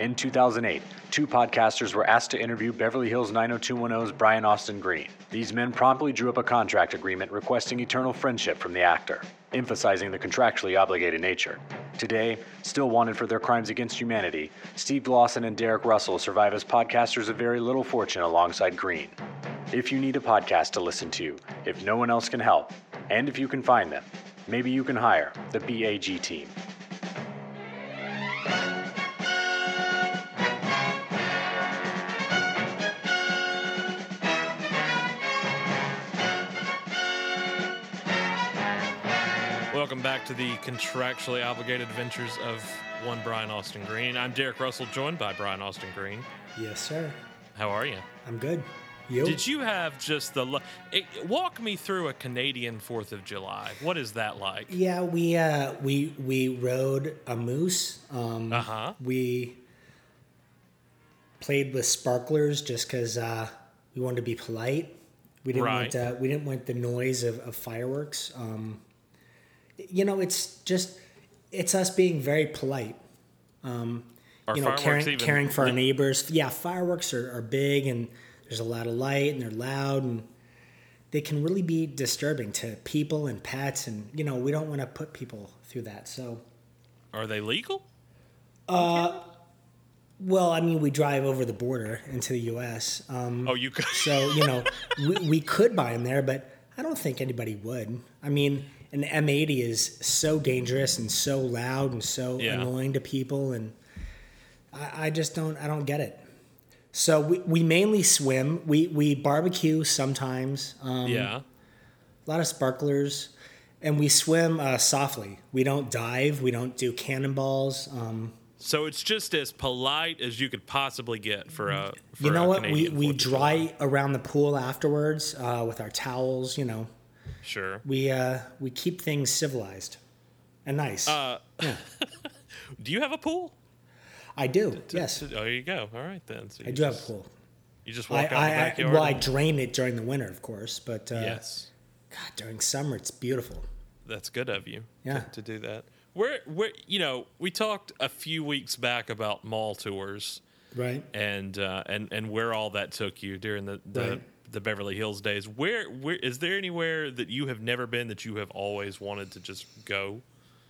In 2008, two podcasters were asked to interview Beverly Hills 90210's Brian Austin Green. These men promptly drew up a contract agreement requesting eternal friendship from the actor, emphasizing the contractually obligated nature. Today, still wanted for their crimes against humanity, Steve Lawson and Derek Russell survive as podcasters of very little fortune alongside Green. If you need a podcast to listen to, if no one else can help, and if you can find them, maybe you can hire the BAG team. To the contractually obligated adventures of one Brian Austin Green. I'm Derek Russell, joined by Brian Austin Green. Yes, sir. How are you? I'm good. You? Did you have just the lo- it, walk me through a Canadian Fourth of July? What is that like? Yeah, we uh, we we rode a moose. Um, Uh huh. We played with sparklers just because uh, we wanted to be polite. We didn't Right. want uh, we didn't want the noise of, of fireworks. Um, you know, it's just it's us being very polite. Um, you know, caring, even- caring for our neighbors. Yeah, fireworks are, are big and there's a lot of light and they're loud and they can really be disturbing to people and pets and you know we don't want to put people through that. So, Are they legal? Uh well, I mean, we drive over the border into the U.S. Um, Oh, you could. so you know we, we could buy them there, but I don't think anybody would. I mean, an M80 is so dangerous and so loud and so Yeah. annoying to people, and I, I just don't I don't get it. So we, we mainly swim. We we barbecue sometimes. Um, yeah. a lot of sparklers, and we swim uh, softly. We don't dive. We don't do cannonballs. Um, So it's just as polite as you could possibly get for a. For you know a what? We Canadian we July. dry around the pool afterwards uh, with our towels. You know, Sure. we uh, we keep things civilized and nice. Uh, do you have a pool? I do. Yes, Oh, there you go. All right then. So I do have a just- pool. You just I, walk out I, the I backyard. well, I drain it during the winter, of course, but uh, yes. God, during summer it's beautiful. That's good of you Yeah. to, to do that. Where, where, you know, we talked a few weeks back about mall tours Right. and uh, and and where all that took you during the the, Right. The Beverly Hills days. Where, where is there anywhere that you have never been that you have always wanted to just go,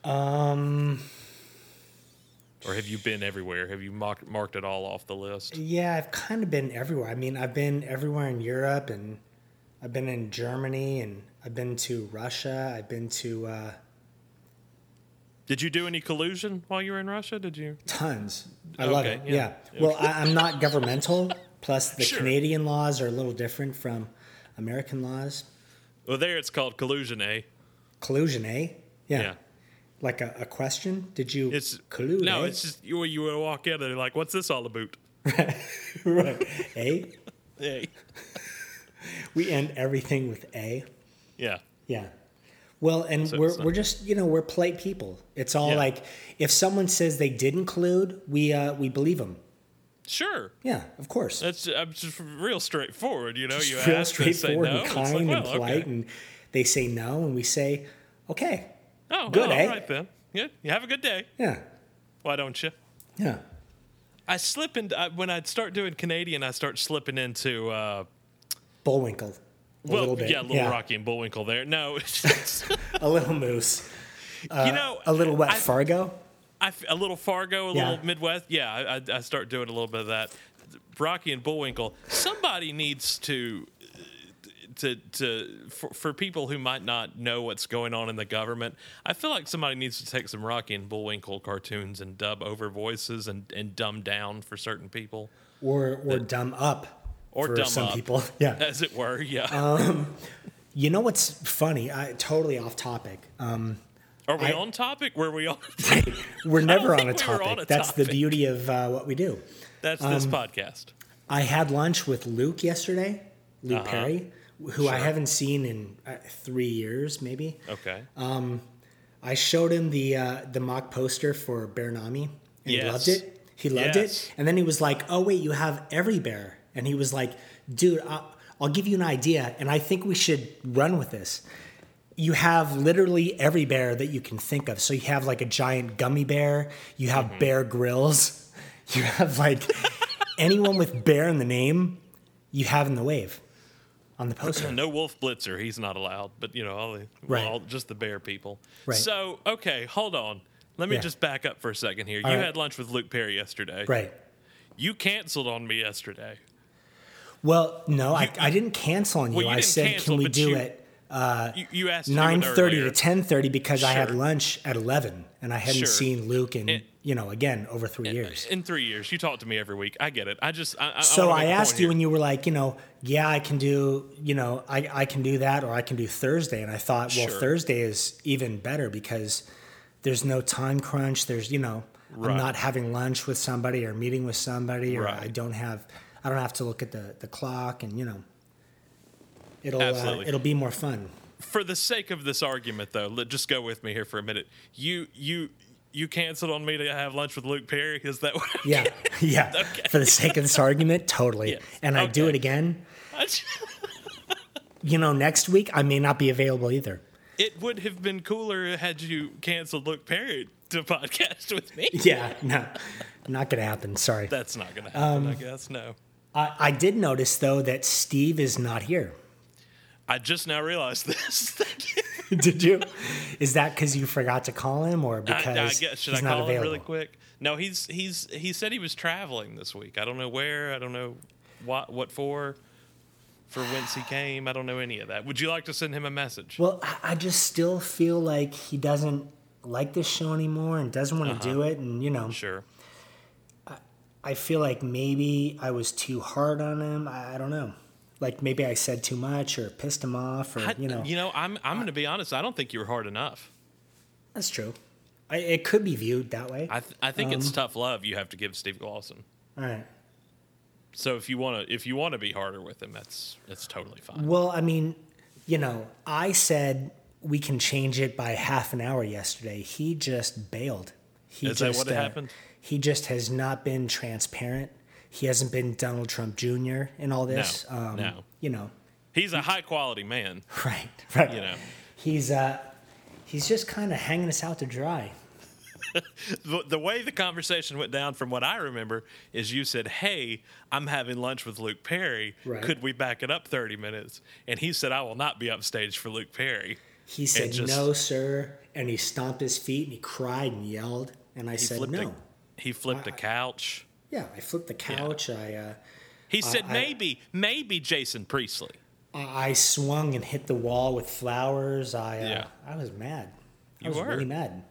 Um. or have you been everywhere? Have you marked marked it all off the list? Yeah, I've kind of been everywhere. I mean, I've been everywhere in Europe, and I've been in Germany, and I've been to Russia. I've been to uh, Did you do any collusion while you were in Russia? Did you? tons. I love it. yeah. Yeah. Well, I, I'm not governmental. Plus, the Sure. Canadian laws are a little different from American laws. Well, there it's called collusion, eh? Collusion, eh? Yeah. Yeah. Like a, a question? Did you It's collude? no, eh? it's just you. You would walk in and they're like, "What's this all about?" right. A. Hey. We end everything with a. Yeah. Yeah. Well, and So we're we're just you know we're polite people. It's all Yeah. like if someone says they didn't collude, we uh, we believe them. Sure. Yeah, of course. That's I'm just real straightforward. You know, Just you real ask, straightforward no. and kind like, and polite, okay. and they say no, and we say okay. Oh, good, well, eh? All right then. Yeah. You have a good day. Yeah, Why don't you? yeah. I slip into I, when I start doing Canadian. I start slipping into uh, Bullwinkle. A well, little bit. yeah, a Little Rocky and Bullwinkle. There, no, it's just, A little moose. you know, A little wet I- Fargo. I f a little Fargo, a Yeah. little Midwest. Yeah, I, I, start doing a little bit of that. Rocky and Bullwinkle. Somebody needs to. To, to for, for people who might not know what's going on in the government, I feel like somebody needs to take some Rocky and Bullwinkle cartoons and dub over voices and, and dumb down for certain people, Or or dumb up. or for dumb some up, people. Yeah. as it were. Yeah. Uh, You know what's funny? I totally off topic. Um, Are we I- on topic? Were we on? we're never on a we topic. on a That's the beauty of uh, what we do. That's this Um, podcast. I had lunch with Luke yesterday, Luke Uh-huh. Perry, who I haven't seen in uh, three years, maybe. Okay. I showed him the uh, the mock poster for Bear Nami, and he loved it. He loved Yes. it, and then he was like, "Oh wait, you have every bear," and he was like, "Dude, I'll, I'll give you an idea, and I think we should run with this." You have literally every bear that you can think of. So you have like a giant gummy bear. You have Mm-hmm. Bear Grylls. You have like anyone with bear in the name, you have in the wave on the poster. No Wolf Blitzer, he's not allowed. But you know, all the Right. all, just the bear people. Right. So okay, hold on. Let me Yeah. just back up for a second here. All you right. had lunch with Luke Perry yesterday. Right. You canceled on me yesterday. Well, no, I, I didn't cancel on you. Well, you I said, cancel, can we do you- it Uh, you, you asked to do it nine thirty to ten thirty because I had lunch at eleven and I hadn't Sure. seen Luke in And- you know again over three years. In three years, you talk to me every week. I get it. I just I, I So wanna I asked you, here. and you were like, you know, yeah, I can do, you know, I, I can do that, or I can do Thursday. And I thought, well, Sure. Thursday is even better because there's no time crunch. There's, you know, Right. I'm not having lunch with somebody or meeting with somebody, or Right. I don't have, I don't have to look at the, the clock, and you know, it'll uh, it'll be more fun. for the sake of this argument, though, let just go with me here for a minute. You you you canceled on me to have lunch with Luke Perry. Is that what? Yeah, yeah. Okay. For the sake of this argument, totally. Yes. And I do it again. You know, next week I may not be available either. it would have been cooler had you canceled Luke Perry to podcast with me. Yeah, no, not gonna happen. Sorry. That's not going to happen. Um, I guess no. I, I did notice though that Steve is not here. I just now realized this. Thank you. Did you? Is that because you forgot to call him, or because I, I guess should he's I not call available? him really quick? No, he's he's he said he was traveling this week. I don't know where. I don't know what what for. For whence he came, I don't know any of that. Would you like to send him a message? Well, I, I just still feel like he doesn't like this show anymore and doesn't want to do uh-huh. it, and you know, Sure. I feel like maybe I was too hard on him. I, I don't know. Like maybe I said too much or pissed him off, or I, you know, you know, I'm I'm going to be honest. I don't think you were hard enough. that's true. I, it could be viewed that way. I th- I think Um, it's tough love you have to give Steve Lawson. All right. So if you want to if you want to be harder with him, that's that's totally fine. Well, I mean, you know, I said we can change it by half an hour yesterday. He just bailed. He Is that just, what uh, happened? He just has not been transparent. He hasn't been Donald Trump Jr. in all this. Um, no. You know, He's a high quality man. right, right. You know. he's uh, he's just kind of hanging us out to dry. The, the way the conversation went down, from what I remember, is you said, "Hey, I'm having lunch with Luke Perry. Right. Could we back it up 30 minutes?" And he said, "I will not be upstage for Luke Perry." He said, just- "No, sir," and he stomped his feet and he cried and yelled. And I said, "No." A, he flipped a couch. Yeah, I flipped the couch. I. Uh, He said, I- "Maybe, maybe Jason Priestley." I I swung and hit the wall with flowers. I uh, Yeah. I was mad. I You was were. really mad.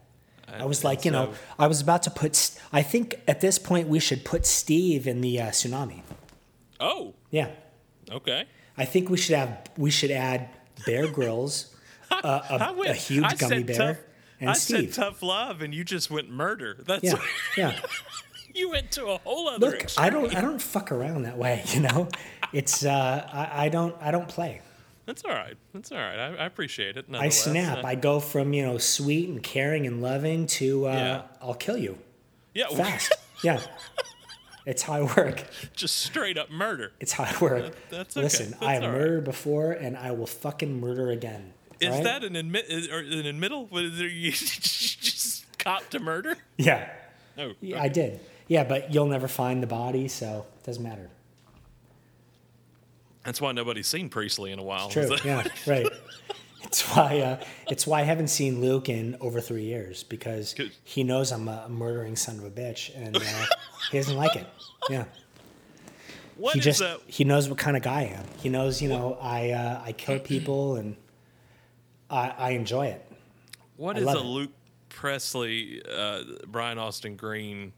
I was like, you know, I was about to put. I think at this point we should put Steve in the uh, tsunami. Oh, Yeah, okay. I think we should have. We should add Bear Grylls, uh, a, I went, a huge I gummy bear, tough, and I Steve. said tough love, and you just went murder. That's yeah, yeah. You went to a whole other. Look, I don't. I don't fuck around that way. You know, it's. Uh, I, I don't. I don't play. That's all right. That's all right. I, I appreciate it. I snap. Uh, I go from you know sweet and caring and loving to uh, Yeah. I'll kill you. yeah, fast. yeah. It's how I work. just straight up murder. It's how I work. that's okay. Listen, That's I have all right. murdered before and I will fucking murder again. Is right? that an admit or an admittal? Was it you just cop to murder? Yeah. Oh, yeah. I did. Yeah, but you'll never find the body, so it doesn't matter. that's why nobody's seen Priestley in a while. True. Is yeah, right. It's why uh, it's why I haven't seen Luke in over three years because he knows I'm a murdering son of a bitch and uh, he doesn't like it. Yeah. What he is just a he knows what kind of guy I am. He knows, you know, I uh, I kill people and I, I enjoy it. what I is a it. Luke Presley, uh, Brian Austin Green,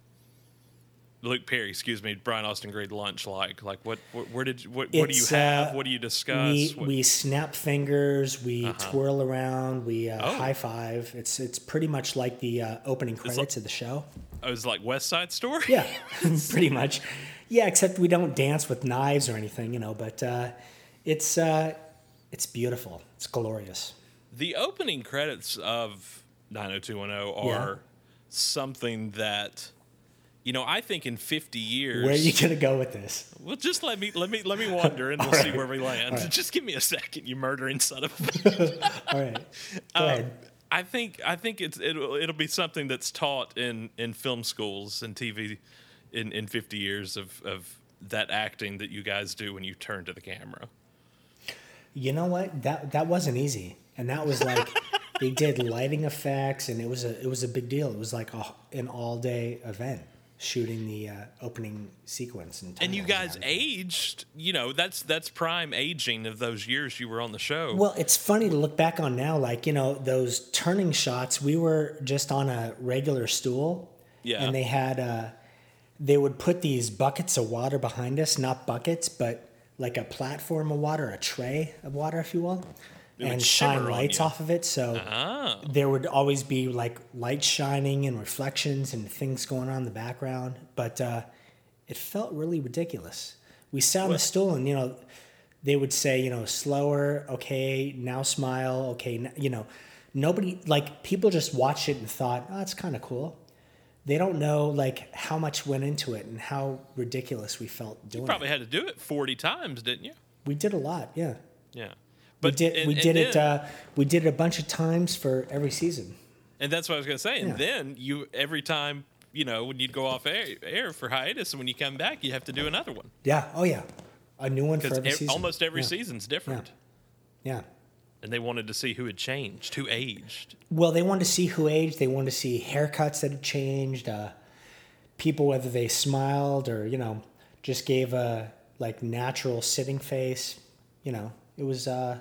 Luke Perry, excuse me, Brian Austin Green lunch like? Like what? what where did what? what do you have? uh, what do you discuss? We What- we snap fingers, we twirl around, we uh, Oh. high five. It's it's pretty much like the uh, opening credits of the show. oh, it was like West Side Story. Yeah, pretty much. Yeah, except we don't dance with knives or anything, you know. But uh, it's uh, it's beautiful. It's glorious. The opening credits of 90210 Yeah. are something that you know, I think in 50 years Where are you gonna go with this? Well, just let me let me let me wander and we'll see where we land. Just give me a second, you murdering son of a All right, go Um, ahead. I think I think it's it'll it'll be something that's taught in in film schools and TV in in 50 years of of that acting that you guys do when you turn to the camera? You know what? That that wasn't easy, and that was like they did lighting effects, and it was a it was a big deal. It was like a, an all day event shooting the uh, opening sequence and And you guys everything. aged, you know, that's that's prime aging of those years you were on the show. Well, it's funny to look back on now. Like you know those turning shots. We were just on a regular stool, Yeah. and they had uh, they would put these buckets of water behind us, not buckets, but like a platform of water, a tray of water, if you will, It and shine lights off of it. So ah, there would always be like light shining and reflections and things going on in the background, but uh, it felt really ridiculous. We sat on the stool and you know they would say you know slower, okay, now smile, okay, n- you know nobody like people just watched it and thought oh that's kind of cool. They don't know like how much went into it and how ridiculous we felt doing You probably it. had to do it 40 times, didn't you? We did a lot, yeah. Yeah. We did and- we did it then- uh, we did it a bunch of times for every season. And that's what I was going to say. And Yeah. then you every time, you know, when you'd go off air, air for hiatus and when you come back, you have to do another one. Yeah. Oh yeah. A new one for every season. almost every yeah. season's different. Yeah. And they wanted to see who had changed, who aged. Well, they wanted to see who aged. They wanted to see haircuts that had changed. Uh, people whether they smiled or you know just gave a like natural sitting face. You know, it was uh,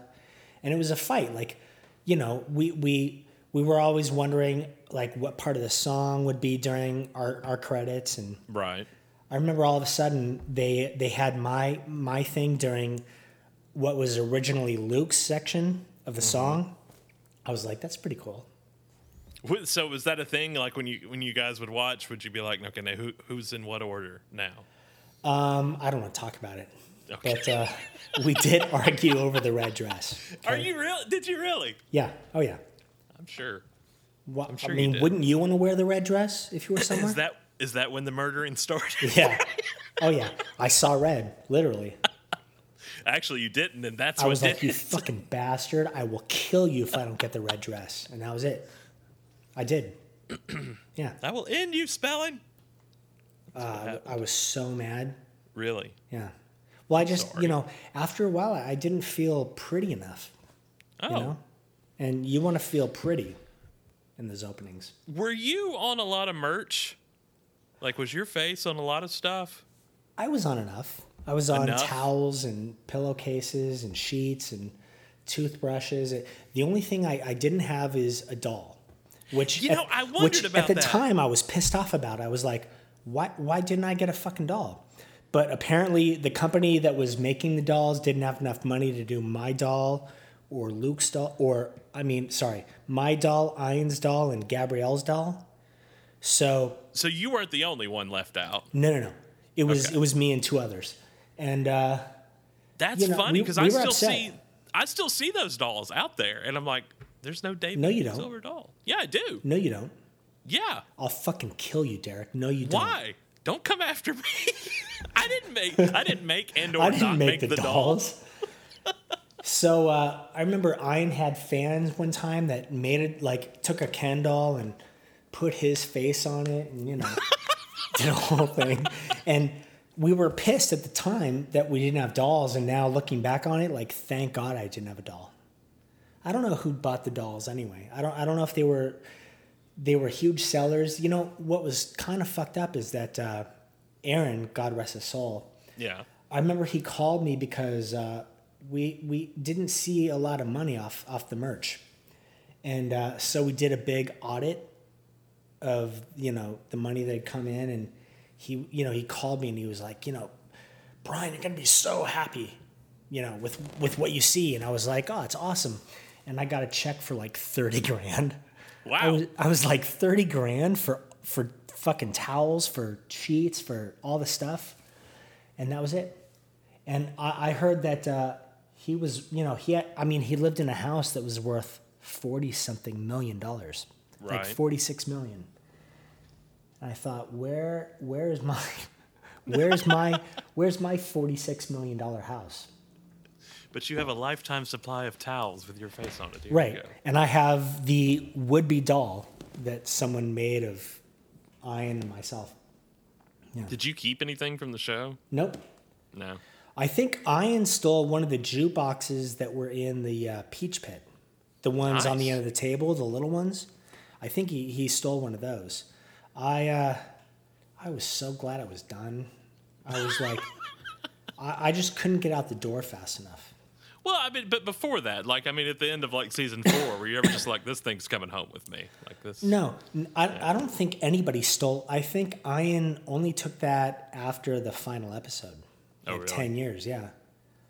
and it was a fight. Like, you know, we we we were always wondering like what part of the song would be during our, our credits and Right. I remember all of a sudden they they had my my thing during what was originally Luke's section of the song. I was like, that's pretty cool. So was that a thing? Like when you when you guys would watch, would you be like, okay, now who who's in what order now? Um, I don't want to talk about it, Okay. but uh, we did argue over the red dress. Are you real? Did you really? Yeah. Oh yeah. I'm sure. Well, I'm sure I you mean, did. wouldn't you want to wear the red dress if you were somewhere? Is that is that when the murdering started? yeah. Oh yeah. I saw red, literally. Actually, you didn't, and that's I what was did like, you fucking bastard! I will kill you if I don't get the red dress. And that was it. I did. yeah. I will end you Spelling. Uh, I was so mad. Really? Yeah. Well, I just, sorry. you know, after a while, I didn't feel pretty enough. Oh, You know? And you want to feel pretty in those openings. were you on a lot of merch? Like, was your face on a lot of stuff? I was on enough. I was on Enough? towels and pillowcases and sheets and toothbrushes. The only thing I, I didn't have is a doll, which You at, know, I wondered which about at the that. time I was pissed off about. I was like, why why didn't I get a fucking doll? But apparently the company that was making the dolls didn't have enough money to do my doll or Luke's doll or I mean, sorry, my doll, Ian's doll, and Gabrielle's doll. So So you weren't the only one left out. no, no, no. It was Okay. it was me and two others, and uh, That's You know, funny because we I still upset. see I still see those dolls out there, and I'm like, there's no David No, you don't. Silver doll. Yeah, I do. no, you don't. Yeah. I'll fucking kill you, Derek. No, you don't. Why? Don't come after me. I didn't make I didn't make and or I not didn't make, make the, dolls. so uh, I remember Ian had fans one time that made it like took a Ken doll and put his face on it, and you know, did a whole thing. And we were pissed at the time that we didn't have dolls, and now looking back on it, like thank God I didn't have a doll. I don't know who bought the dolls anyway. I don't. I don't know if they were they were huge sellers. You know what was kind of fucked up is that uh, Aaron, God rest his soul, Yeah. I remember he called me because uh, we we didn't see a lot of money off off the merch, and uh, so we did a big audit of you know the money that had come in, and he you know he called me and he was like you know, Brian, you're gonna be so happy, you know with with what you see, and I was like oh it's awesome, and I got a check for like thirty grand. I was, I was like 30 grand for for fucking towels, for sheets, for all the stuff. And that was it. And I, I heard that uh, he was, you know, he had, I mean, he lived in a house that was worth 40 something million dollars. Like 46 million. And I thought, where where's my where's my where's my 46 million dollar house? But you have a lifetime supply of towels with your face on it. Here Right. And I have the would be doll that someone made of Ian and myself. Did you keep anything from the show? Nope. No. I think Ian stole one of the jukeboxes that were in the uh, Peach Pit, the ones on the end of the table, the little ones. I think he, he stole one of those. I uh, I was so glad I was done. I was like, I, I just couldn't get out the door fast enough. Well, I mean, but before that, like, I mean, at the end of like season four, were you ever just like, this thing's coming home with me? Like this? No, I don't think anybody stole. I think Ian only took that after the final episode. Oh, like really? 10 years, yeah.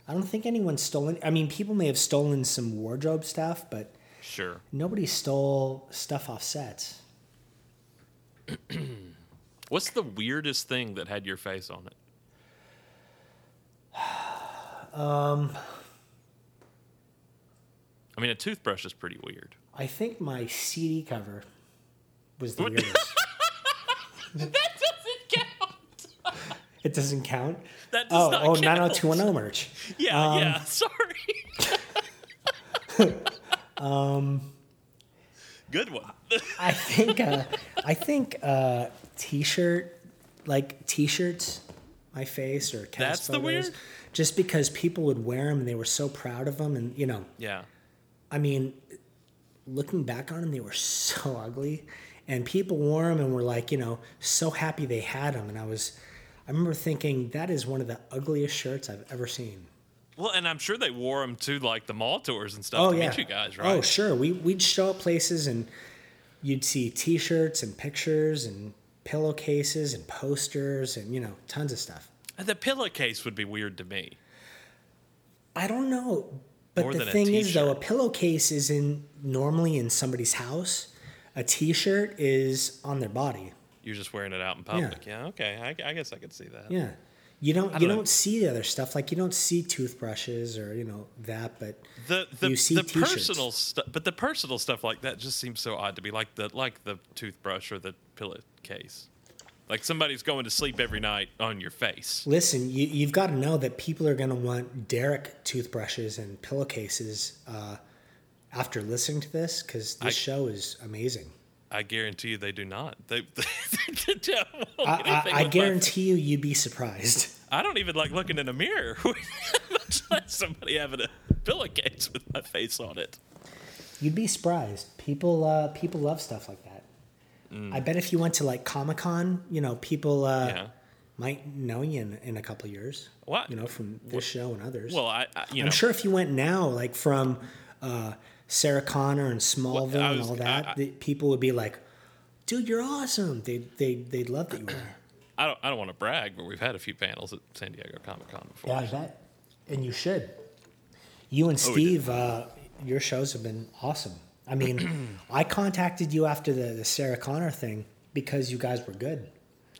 I don't think anyone's stolen. I mean, people may have stolen some wardrobe stuff, but Sure. nobody stole stuff off sets. What's the weirdest thing that had your face on it? Um. I mean, a toothbrush is pretty weird. I think my CD cover was the weirdest. That doesn't count. it doesn't count? That does Oh, not oh, count. 90210 merch. Yeah, Um, yeah. Sorry. Um, Good one. I think uh, I think uh, t-shirt like t-shirts, my face or cast That's the photos, weird? just because people would wear them and they were so proud of them, and you know, yeah. I mean, looking back on them, they were so ugly, and people wore them and were like, you know, so happy they had them, and I was, I remember thinking that is one of the ugliest shirts I've ever seen. Well, and I'm sure they wore them to like the mall tours and stuff Oh to yeah, meet you guys, oh, right? Oh sure, we we'd show up places and you'd see T-shirts and pictures and pillowcases and posters and you know tons of stuff. And the pillowcase would be weird to me. I don't know, but More the thing is though, a pillowcase is in normally in somebody's house. A T-shirt is on their body. You're just wearing it out in public. Yeah. okay. I, I guess I could see that. Yeah. You don't, you don't know. don't see the other stuff like you don't see toothbrushes or you know that, but The the, You see the t-shirts. personal stuff, but the personal stuff like that just seems so odd to me. Like the like the toothbrush or the pillowcase. Like somebody's going to sleep every night on your face. Listen, you, you've got to know that people are going to want Derek toothbrushes and pillowcases uh, after listening to this because this I- show is amazing. I guarantee you they do not. They, they don't I, I, I guarantee you, you'd be surprised. I don't even like looking in a mirror, much less somebody having a pillowcase with my face on it. You'd be surprised. People, uh, people love stuff like that. Mm. I bet if you went to like Comic Con, you know, people uh, Yeah. might know you in, in a couple of years. What? You know, from this show and others. Well, I, I you I'm sure if you went now, like from uh, Sarah Connor and Smallville I and all that, I- I- the, people would be like, "Dude, you're awesome." They they they'd love that you were. I don't, I don't want to brag, but we've had a few panels at San Diego Comic Con before. Yeah, that, and you should. You and Oh. Steve, uh, your shows have been awesome. I mean, I contacted you after the, the Sarah Connor thing because you guys were good.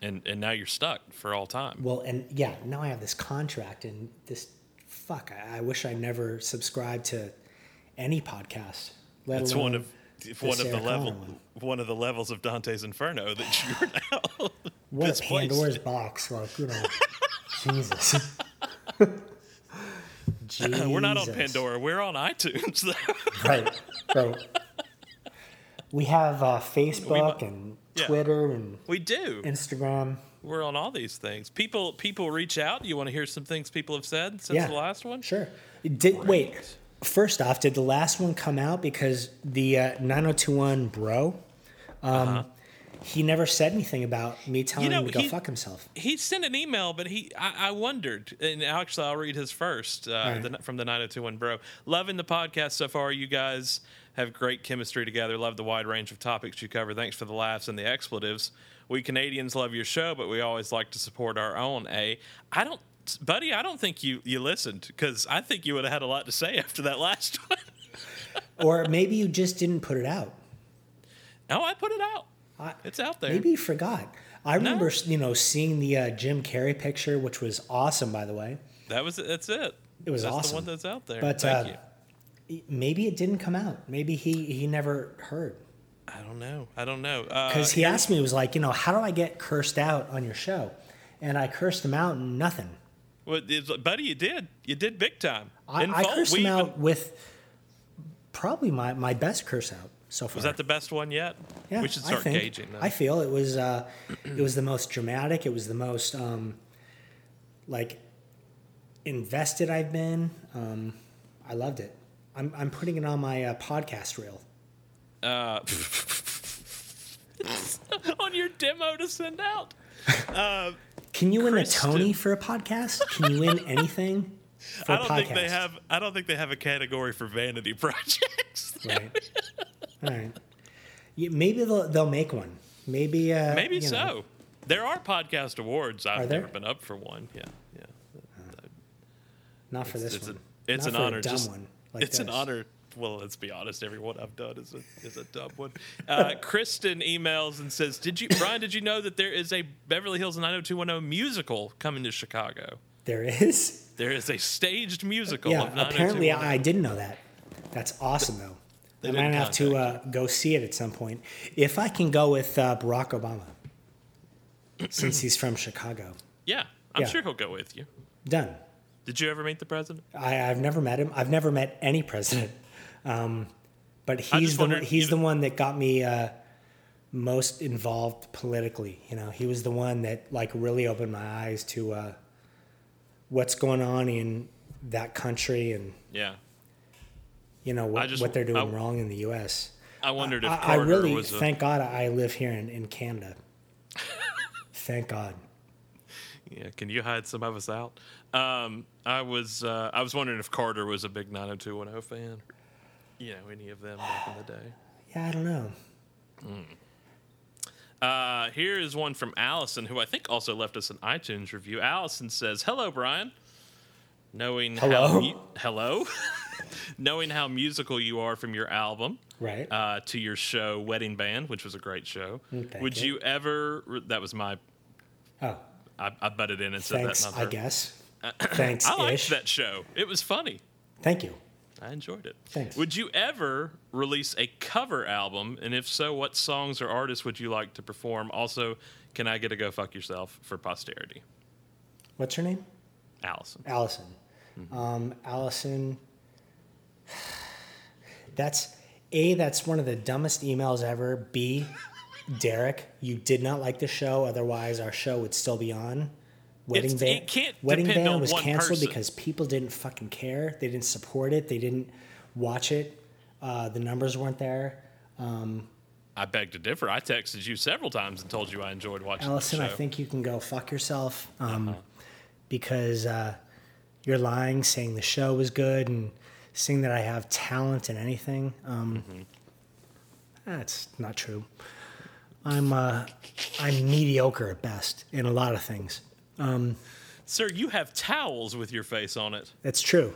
And and now you're stuck for all time. Well, and yeah, now I have this contract and this. Fuck, I, I wish I never subscribed to any podcast. Let alone one of the one of the Sarah level one. one of the levels of Dante's Inferno that you're now. What a. Pandora's box, like you know, Jesus. Jesus. We're not on Pandora. We're on iTunes. though. Right, right. We have uh, Facebook mu- and yeah. Twitter and we do. Instagram. We're on all these things. People people reach out. You want to hear some things people have said since Yeah, the last one? Sure. Did wait? First off, did the last one come out because the uh, 9021 bro? Um, He never said anything about me telling Uh-huh. know, him to go he- fuck himself. He sent an email, but he I, I wondered, and actually I'll read his first uh, right. the, from the 9021 Bro. Loving the podcast so far. You guys have great chemistry together. Love the wide range of topics you cover. Thanks for the laughs and the expletives. We Canadians love your show, but we always like to support our own. A, I don't, buddy. I don't think you you listened because I think you would have had a lot to say after that last one. or maybe you just didn't put it out. no, I put it out. I- It's out there. Maybe you forgot. I remember, you know, seeing the uh, Jim Carrey picture, which was awesome, by the way. That was that's it. It was that's awesome. the one that's out there. But Thank uh, you. maybe it didn't come out. Maybe he he never heard. I don't know. I don't know. Uh, Because he asked me, he was like, you know, how do I get cursed out on your show? And I cursed him out and nothing. Well, buddy, you did. You did big time. I, I cursed We him even- out with probably my, my best curse out. So far. Was that the best one yet? Yeah, we should I start think. gauging that. I feel it was uh, it was the most dramatic. It was the most um, like invested I've been. Um, I loved it. I'm I'm putting it on my uh, podcast reel. uh, on your demo to send out. Uh, Can you win Kristen. a Tony for a podcast? Can you win anything for I don't think they have. I don't think they have a category for vanity projects. Right. All right. Yeah, maybe they'll they'll make one. Maybe. Uh, Maybe so. know. There are podcast awards. I've never been up for one. Yeah, yeah. Not for this it's one. A, it's Not an honor. A dumb just, one. Like it's an honor. Well, let's be honest. Everyone I've done is a is a dumb one. Uh, Kristen emails and says, "Did you, Brian? Did you know that there is a Beverly Hills 90210 musical coming to Chicago? There is. There is a staged musical Yeah. of Apparently, I didn't know that. That's awesome, though. They I might have to uh, go see it at some point if I can go with uh, Barack Obama, since he's from Chicago. Yeah, I'm Yeah. sure he'll go with you. Done. Did you ever meet the president? I, I've never met him. I've never met any president, um, but he's the one, he's the one that got me uh, most involved politically. You know, he was the one that like really opened my eyes to uh, what's going on in that country and Yeah. You know what, just- what they're doing I- wrong in the U.S. I wondered if I, I Carter really was a, thank God I live here in, in Canada. thank God. Yeah, can you hide some of us out? Um, I was uh, I was wondering if Carter was a big 90210 fan. You know, any of them back in the day. Yeah, I don't know. Uh, here is one from Allison, who I think also left us an iTunes review. Allison says, "Hello, Brian. Knowing how Hello? mu- hello, knowing how musical you are from your album, Right. uh, to your show Wedding Band, which was a great show. Mm, thank Would you. you ever? That was my. oh, I, I butted in and said thanks. that. Not I guess. thanks. I liked that show. It was funny. Thank you. I enjoyed it. Thanks. Would you ever release a cover album? And if so, what songs or artists would you like to perform? Also, can I get a go fuck yourself for posterity? What's her name? Allison. Allison. Mm-hmm. Um, Allison. That's a. That's one of the dumbest emails ever. B. Derek, you did not like the show. Otherwise, our show would still be on. Wedding It's- band. Wedding band was canceled person. because people didn't fucking care. They didn't support it. They didn't watch it. Uh, the numbers weren't there. I beg to differ. I texted you several times and told you I enjoyed watching Allison, I think you can go fuck yourself um, Uh-huh. because uh, you're lying, saying the show was good and saying that I have talent in anything. Um, Mm-hmm. That's not true. I'm uh, I'm mediocre at best in a lot of things. Sir, you have towels with your face on it. That's true.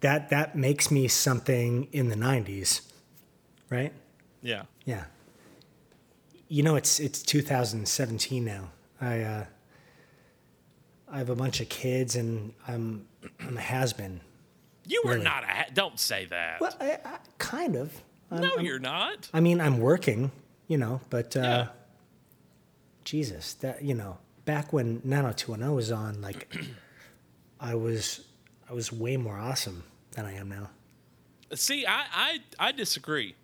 That that makes me something in the '90s, right? Yeah. Yeah. You know, it's it's 2017 now. I uh, I have a bunch of kids, and I'm I'm a has been. You were Really? not a. Ha- don't say that. Well, I, I, kind of. I'm, no, I'm- you're not. I mean, I'm working, you know, but uh, Yeah. Jesus, that you know, back when 90210 was on, like, I was I was way more awesome than I am now. See, I, I, I disagree.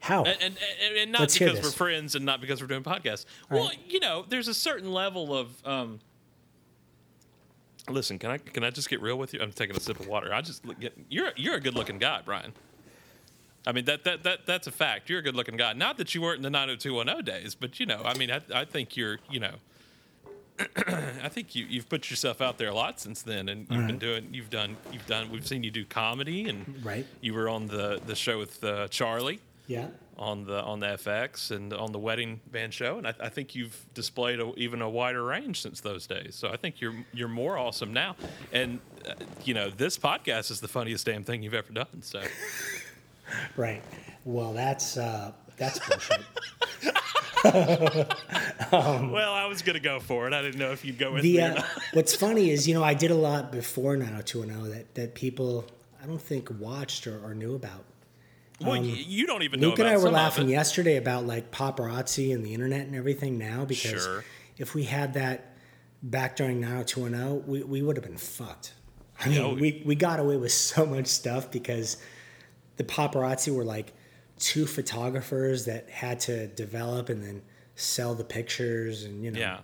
How? and, and, and- and not Let's because we're friends and not because we're doing podcasts. All well, right. you know, there's a certain level of. Um, listen, can I can I just get real with you? I'm taking a sip of water. I just look- you're you're a good looking guy, Brian. I mean that that that that's a fact. You're a good looking guy. Not that you weren't in the 90210 days, but you know, I mean, I I think you're you know. I think you you've put yourself out there a lot since then, and you've been doing you've done you've done we've seen you do comedy, and Right. you were on the the show with uh, Charlie yeah. On the on the FX and on the wedding band show, and I, I think you've displayed a, even a wider range since those days. So I think you're you're more awesome now, and uh, you know this podcast is the funniest damn thing you've ever done. So Right. Well, that's uh, that's bullshit. well, I was gonna go for it. I didn't know if you'd go with the me. uh, what's funny is you know I did a lot before 90210 that that people I don't think watched or, or knew about. Well, y- you don't even know Luke and I were laughing yesterday about like paparazzi and the internet and everything now because Sure. if we had that back during 90210, we, we would have been fucked. I mean, we- we, got away with so much stuff because the paparazzi were like two photographers that had to develop and then sell the pictures and you know Yeah.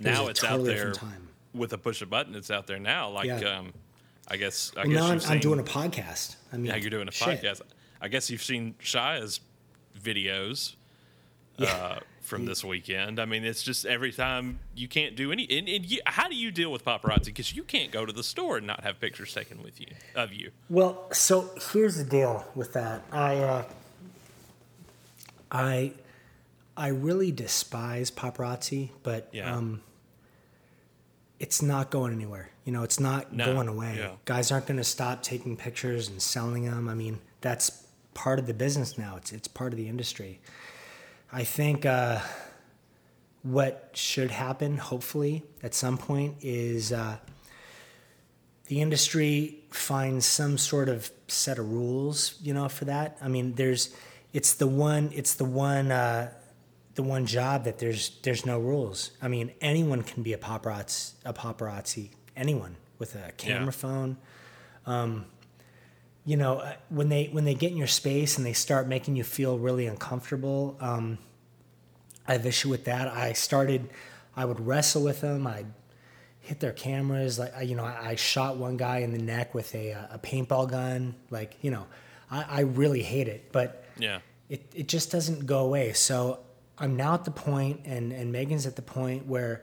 Now a it's totally out there with a push a button. It's out there now. Like, Yeah. um, I guess. I Well, guess now I'm, you've I'm seen- doing a podcast. I mean, Yeah, you're doing a shit. podcast. I guess you've seen Shia's videos Yeah. uh, from this weekend. I mean, it's just every time you can't do any. And, and you, how do you deal with paparazzi? Because you can't go to the store and not have pictures taken with you of you. Well, so here's the deal with that. I uh, I I really despise paparazzi, but Yeah. um, it's not going anywhere. You know, it's not No, going away. yeah. Guys aren't going to stop taking pictures and selling them. I mean, that's part of the business now. It's it's part of the industry. I think uh, what should happen, hopefully, at some point, is uh, the industry finds some sort of set of rules, you know, for that. I mean, there's, it's the one, it's the one, uh, the one job that there's there's no rules. I mean, anyone can be a paparazzi, a paparazzi, anyone with a camera Yeah. phone. Um, you know, uh, when they when they get in your space and they start making you feel really uncomfortable, um, I have issue with that. I started, I would wrestle with them. I hit their cameras. Like I- you know, I, I shot one guy in the neck with a uh, a paintball gun. Like you know, I, I really hate it, but Yeah. it it just doesn't go away. So I'm now at the point, and and Megan's at the point where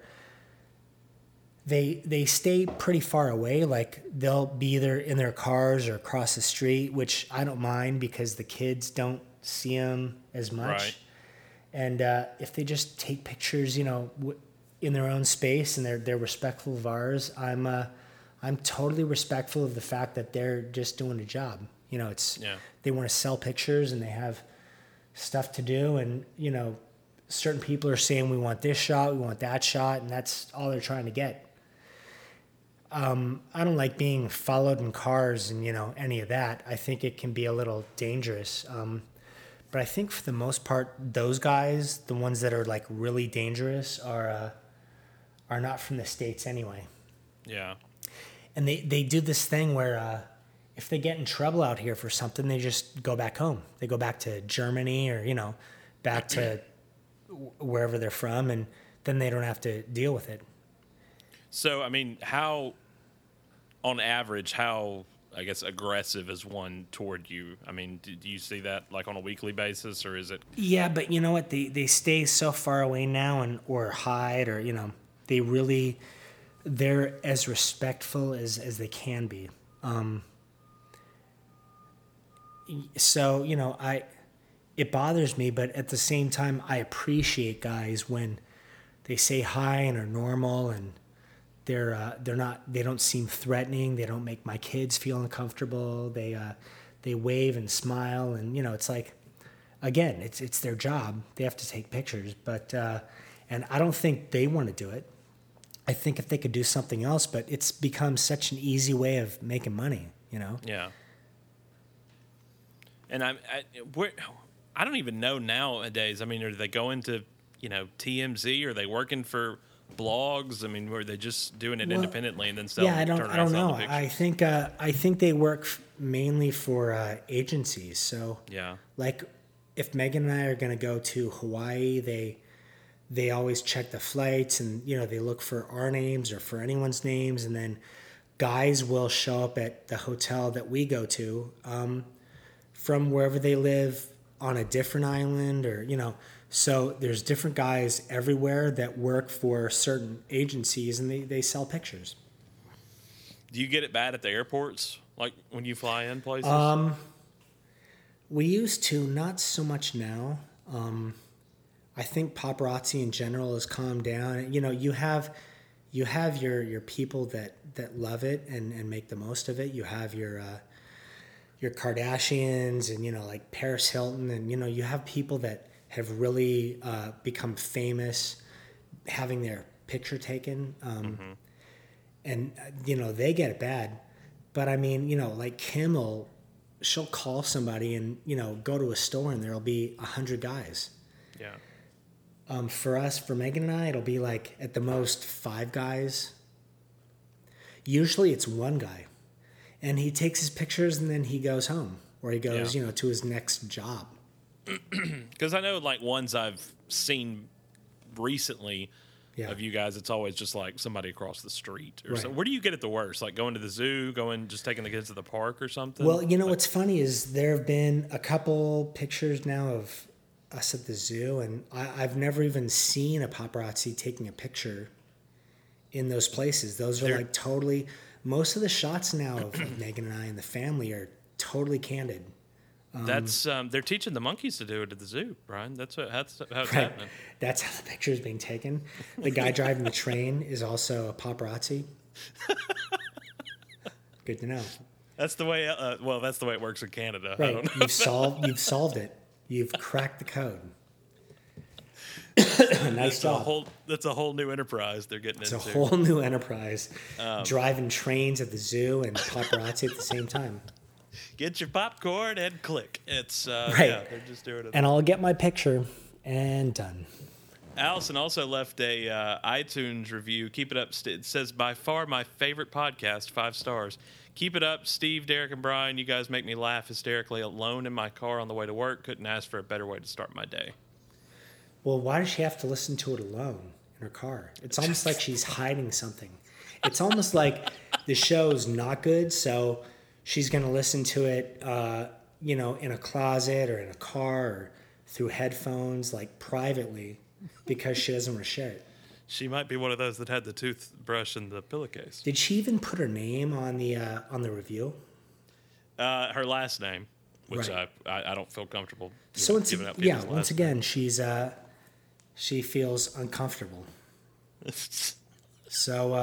they they stay pretty far away. Like they'll be either in their cars or across the street, which I don't mind because the kids don't see them as much. Right. And uh, if they just take pictures, you know, w- in their own space and they're they're respectful of ours, I'm uh, I'm totally respectful of the fact that they're just doing a job. You know, it's Yeah. they want to sell pictures and they have stuff to do, and you know, certain people are saying we want this shot, we want that shot, and that's all they're trying to get. Um, I don't like being followed in cars and you know any of that. I think it can be a little dangerous. Um, but I think for the most part, those guys, the ones that are like really dangerous, are uh, are not from the states anyway. Yeah. And they they do this thing where uh, if they get in trouble out here for something, they just go back home. They go back to Germany or you know, back to wherever they're from, and then they don't have to deal with it. So, I mean, how, on average, how, I guess, aggressive is one toward you? I mean, do, do you see that like on a weekly basis or is it? Yeah, but you know what? They they stay so far away now, and or hide, or you know, they really they're as respectful as as they can be. Um, so you know, I it bothers me, but at the same time, I appreciate guys when they say hi and are normal and they're uh, they're not they don't seem threatening. They don't make my kids feel uncomfortable. They uh, they wave and smile, and you know, it's like again, it's it's their job. They have to take pictures, but uh, and I don't think they want to do it. I think if they could do something else, but it's become such an easy way of making money. You know, Yeah. And I'm, I, where, I don't even know nowadays. I mean, are they going to, you know, TMZ? Are they working for blogs? I mean, were they just doing it Well, independently and then selling? yeah, I don't I don't know. I think uh, I think they work f- mainly for uh, agencies. So yeah. like if Megan and I are going to go to Hawaii, they they always check the flights and you know they look for our names or for anyone's names, and then guys will show up at the hotel that we go to um, from wherever they live on a different island or you know. So there's different guys everywhere that work for certain agencies and they, they sell pictures. Do you get it bad at the airports, like when you fly in places? Um, we used to, not so much now. Um, I think paparazzi in general has calmed down. You know, you have you have your your people that that love it and and make the most of it. You have your uh, your Kardashians and you know like Paris Hilton and you know you have people that have really uh, become famous having their picture taken. Um, and uh, you know they get it bad but i mean you know like kim will she'll call somebody and you know go to a store and there'll be a hundred guys yeah. um, for us for megan and i it'll be like at the most five guys usually it's one guy and he takes his pictures and then he goes home or he goes, Yeah. you know, to his next job. Because I know, like ones I've seen recently Yeah. of you guys, it's always just like somebody across the street. Or so. Right. Where do you get it the worst? Like going to the zoo, going just taking the kids to the park or something. Well, you know what's funny is there have been a couple pictures now of us at the zoo, and I, I've never even seen a paparazzi taking a picture in those places. Those are like totally. Most of the shots now of, of Megan and I and the family are totally candid. That's um, they're teaching the monkeys to do it at the zoo, Brian. That's what that's how it's Right. happening. That's how the picture is being taken. The guy driving the train is also a paparazzi. Good to know. That's the way. Uh, well, that's the way it works in Canada. I Right, don't know. you've solved. You've solved it. You've cracked the code. nice a job. whole. That's a whole new enterprise they're getting It's a whole new enterprise. Um, Driving trains at the zoo and paparazzi at the same time. Get your popcorn and click. It's uh, Right. yeah. They're just doing it. And I'll get my picture and done. Allison also left a uh, iTunes review. Keep it up. It says by far my favorite podcast, five stars. Keep it up, Steve, Derek, and Brian. You guys make me laugh hysterically alone in my car on the way to work. Couldn't ask for a better way to start my day. Well, why does she have to listen to it alone in her car? It's almost like she's hiding something. It's almost like the show's not good, so she's going to listen to it, uh, you know, in a closet or in a car or through headphones, like privately, because she doesn't want to share it. She might be one of those that had the toothbrush in the pillowcase. Did she even put her name on the uh, on the review? Uh, her last name, which Right. I, I I don't feel comfortable. So know, once, giving out yeah, once last again, she's uh, she feels uncomfortable. names. So,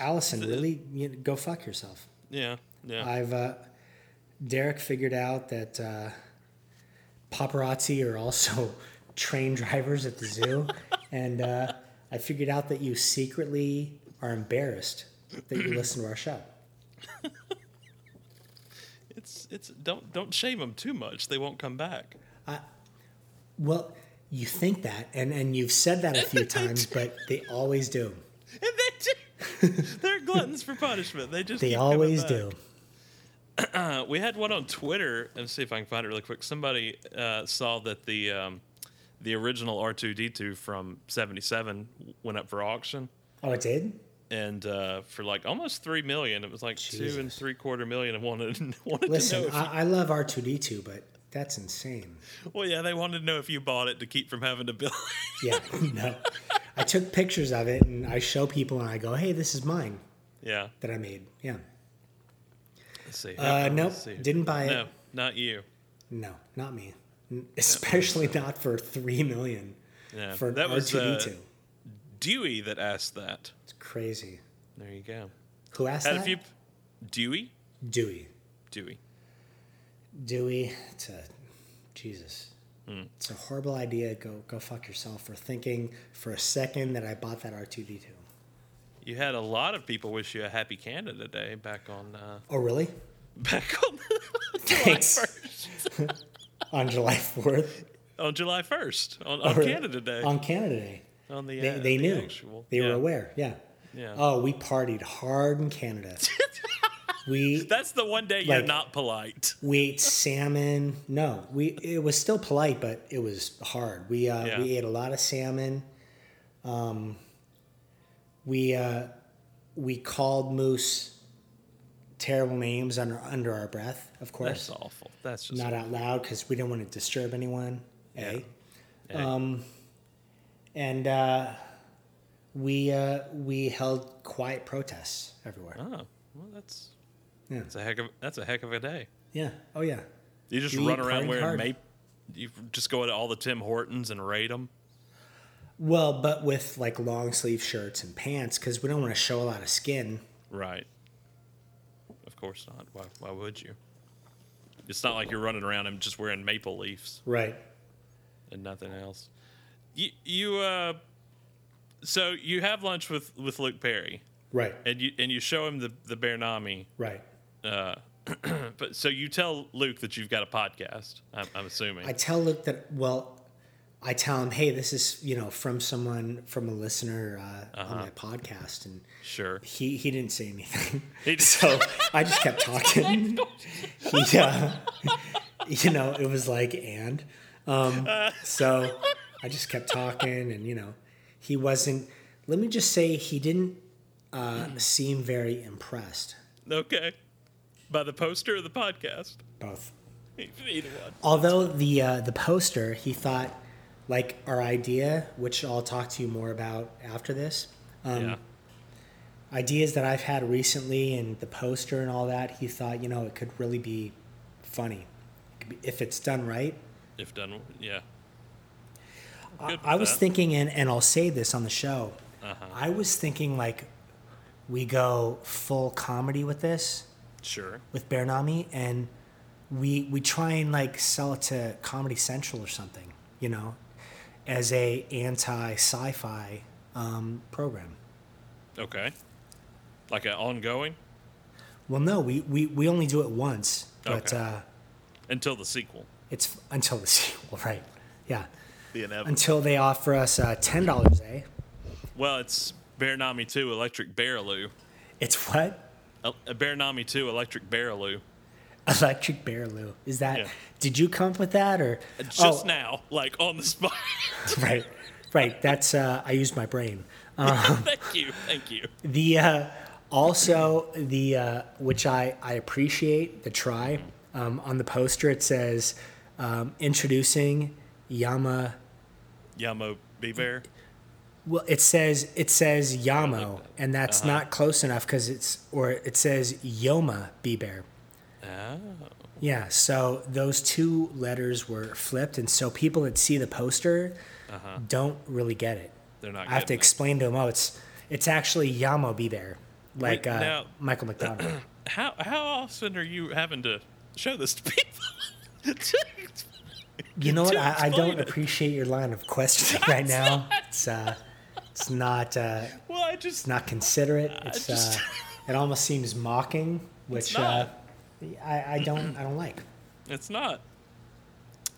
Allison, really, you know, go fuck yourself. yeah, yeah. I've uh, Derek figured out that uh, paparazzi are also train drivers at the zoo, and uh, I figured out that you secretly are embarrassed that you listen to our show. it's it's don't don't shame them too much. They won't come back. Well, you think that, and and you've said that a few times, but they always do. And do. They're gluttons for punishment. They just They always do. Uh, we had one on Twitter. Let's see if I can find it really quick. Somebody uh, saw that the um, the original R two D two from '77 went up for auction, Oh, it did. and uh, for like almost three million. It was like two and three quarter million, and wanted wanted Listen, to know. If I, I love R two D two, but that's insane. well, yeah, they wanted to know if you bought it to keep from having to build. Yeah, no. I took pictures of it and I show people and I go, "Hey, this is mine yeah. that I made." Yeah. Let's see. Uh, Let's nope, see. didn't buy it. No, not you. No, not me. Especially not for three million Yeah, for that was uh. Dewey that asked that. It's crazy. There you go. Who asked Had a that? few. Dewey. Dewey. Dewey. Dewey. It's a Jesus. Hmm. It's a horrible idea. Go go fuck yourself for thinking for a second that I bought that R two D two. You had a lot of people wish you a happy Canada Day back on uh, Oh really? back on July Thanks. On July fourth. On July first, on, on Or- Canada Day, On Canada Day. on the They, uh, they the knew. actual- They were aware. Yeah. Yeah. Oh, we partied hard in Canada. we That's the one day you're not polite. we ate salmon. No, we it was still polite, but it was hard. We uh, Yeah. we ate a lot of salmon. Um, we uh, we called moose terrible names under under our breath, of course, That's awful. That's just not out loud because we didn't want to disturb anyone. A. Hey, Um, and uh, we uh, we held quiet protests everywhere. oh, well, that's Yeah. that's a heck of that's a heck of a day. Yeah. Oh yeah. You just We run around partied wearing hard. mape. You just go to all the Tim Hortons and raid them. Well, but with like long sleeve shirts and pants because we don't want to show a lot of skin. Right. Of course not. Why, why would you? It's not like you're running around and just wearing maple leaves Right. and nothing else. You, you uh, so you have lunch with, with Luke Perry Right. and you and you show him the the Bear Nami. Right. Uh, but so you tell Luke that you've got a podcast. I'm, I'm assuming. I tell Luke that well, I tell him, hey, this is you know from someone from a listener uh, Uh-huh. on my podcast, and Sure. he he didn't say anything. So I just kept talking. he, uh, you know, it was like and um, so I just kept talking, and you know, he wasn't. Let me just say, he didn't uh, seem very impressed. Okay. By the poster or the podcast? Both. Either one. Although the uh, the poster, he thought like our idea, which I'll talk to you more about after this. Um, yeah. Ideas that I've had recently, and the poster and all that. He thought, you know, it could really be funny It be- if it's done right. If done, yeah. I, I was thinking, and, and I'll say this on the show. Uh-huh. I was thinking like we go full comedy with this Sure. with Bear Nami, and we we try and like sell it to Comedy Central or something, you know, as a anti sci-fi um, program. Okay. Like an ongoing Well, no, we, we, we only do it once, but Okay. uh, until the sequel. it's until the sequel, right? Yeah, The inevitable. until they offer us uh, ten dollars, eh? well, it's Bear Nami 2 Electric Barreloo. It's what? Uh, Bear Nami 2 Electric Barreloo. Electric Bearloo. Is that? Yeah. Did you come up with that or? Just oh, now, like on the spot. right, right. That's uh, I used my brain. thank you. Thank you. The uh, also the uh, which I I appreciate the try. Um, on the poster it says um, introducing Yama. Yamo B Bear. Well, it says it says Yamo, and that's Uh-huh. not close enough because it's or it says Yoma Bear. Oh. Yeah, so those two letters were flipped, and so people that see the poster don't really get it. Uh-huh. They're not I have to it. explain to them, oh, it's it's actually Yamo Be Bear, like Wait, uh, now- Michael McDonald. How how often are you having to show this to people? you know what? I, I don't it. appreciate your line of questioning right now. It's uh, it's not uh, well, I just. it's not considerate. It's just- uh, it almost seems mocking, which uh. I, I don't I don't like. it's not.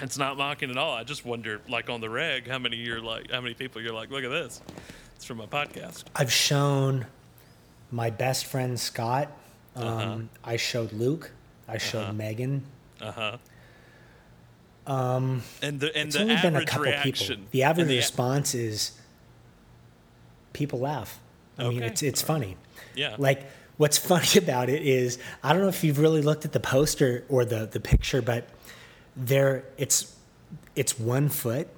It's not mocking at all. I just wonder, like on the reg, how many you're like, how many people you're like, look at this. It's from a podcast. I've shown my best friend Scott. Um, Uh-huh. I showed Luke. I showed Megan. Uh huh. Um, and the and the only been a average couple reaction. people. The average the- response is people laugh. I mean, Okay. it's it's funny. Yeah. Like what's funny about it is I don't know if you've really looked at the poster or the the picture, but there it's it's one foot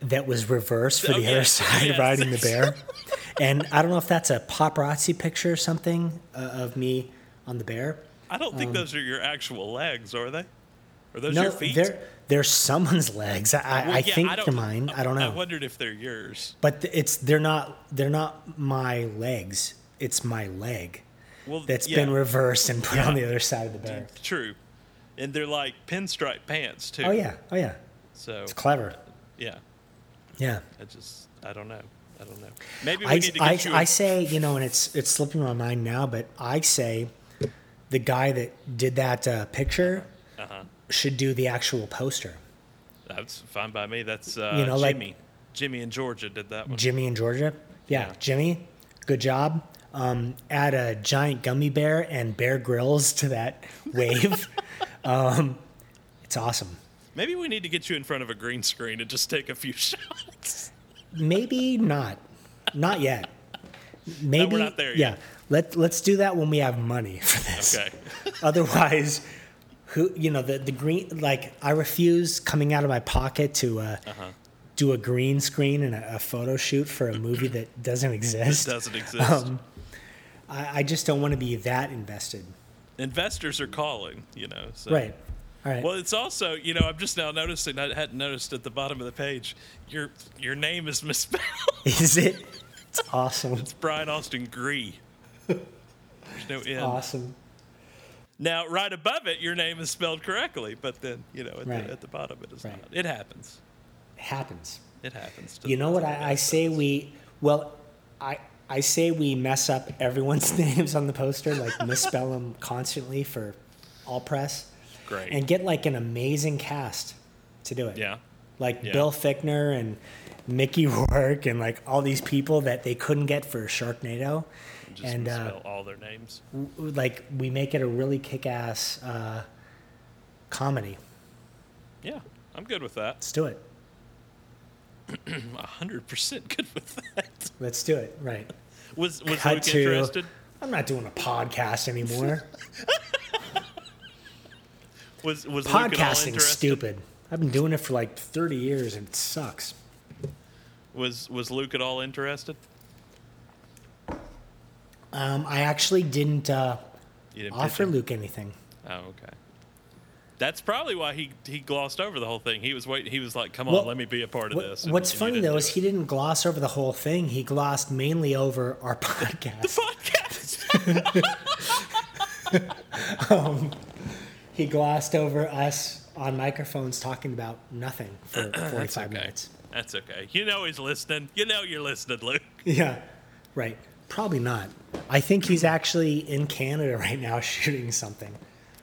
that was reversed for the other side yes. riding the bear. and I don't know if that's a paparazzi picture or something uh, of me on the bear. I don't think those are your actual legs, are they? Are those Um, No, your feet? they're they're someone's legs. I, I- Well, I yeah, think don't- they're mine. I don't know. I wondered if they're yours. But it's they're not they're not my legs. It's my leg Well, that's yeah, been reversed and put Yeah. on the other side of the bear. True, and they're like pinstripe pants too. Oh yeah, oh yeah. So It's clever. yeah, Yeah. I just I don't know. I don't know. Maybe we I, need to I, you. I say you know, and it's it's slipping my mind now, but I say the guy that did that uh, picture uh-huh. Should do the actual poster. That's fine by me. That's uh, You know, like- Jimmy. Jimmy in Georgia did that one. Jimmy in Georgia. Yeah, Yeah. Jimmy, good job. Um, add a giant gummy bear and Bear Grylls to that wave. um, it's awesome. Maybe we need to get you in front of a green screen and just take a few shots. Maybe not. Not yet. Maybe not there Yeah. yet. Let let's do that when we have money for this. Okay. Otherwise, who you know the the green like I refuse coming out of my pocket to uh, Uh-huh. do a green screen and a, a photo shoot for a movie that doesn't exist. It Doesn't exist. Um, I, I just don't want to be that invested. Investors are calling. You know. So. Right. All right. Well, it's also, you know, I'm just now noticing. I hadn't noticed at the bottom of the page. Your your name is misspelled. Is it? It's awesome. It's Brian Austin Gree. There's no N. Awesome. Now, right above it, your name is spelled correctly, but then, you know, at, Right. the, at the bottom it is Right. not. It happens. It happens. It happens. To You know what I, I say we well I I say we mess up everyone's names on the poster, like misspell them constantly for all press. Great. And get like an amazing cast to do it. Yeah. like Yeah. Bill Fichtner and Mickey Rourke and like all these people that they couldn't get for Sharknado. Just and uh, all their names. w- like we make it a really kick-ass uh, comedy. Yeah, I'm good with that. Let's do it. Hundred percent good with that. Let's do it. Right. Was was Cut Luke to- interested? I'm not doing a podcast anymore. Was was Luke at all Podcasting's interested? stupid. I've been doing it for like 30 years and it sucks. Was was Luke at all interested? Um, I actually didn't uh, didn't offer? Luke anything. Oh, okay. That's probably why he he glossed over the whole thing. He was waiting. He was like, "Come on, Well, let me be a part of What- this." and- what's and funny though is he didn't gloss over the whole thing. He glossed mainly over our podcast. the podcast. podcast. he glossed over us on microphones talking about nothing for 45 That's okay. minutes. That's okay. You know he's listening. You know you're listening, Luke. Yeah, right. Probably not. I think he's actually in Canada right now shooting something.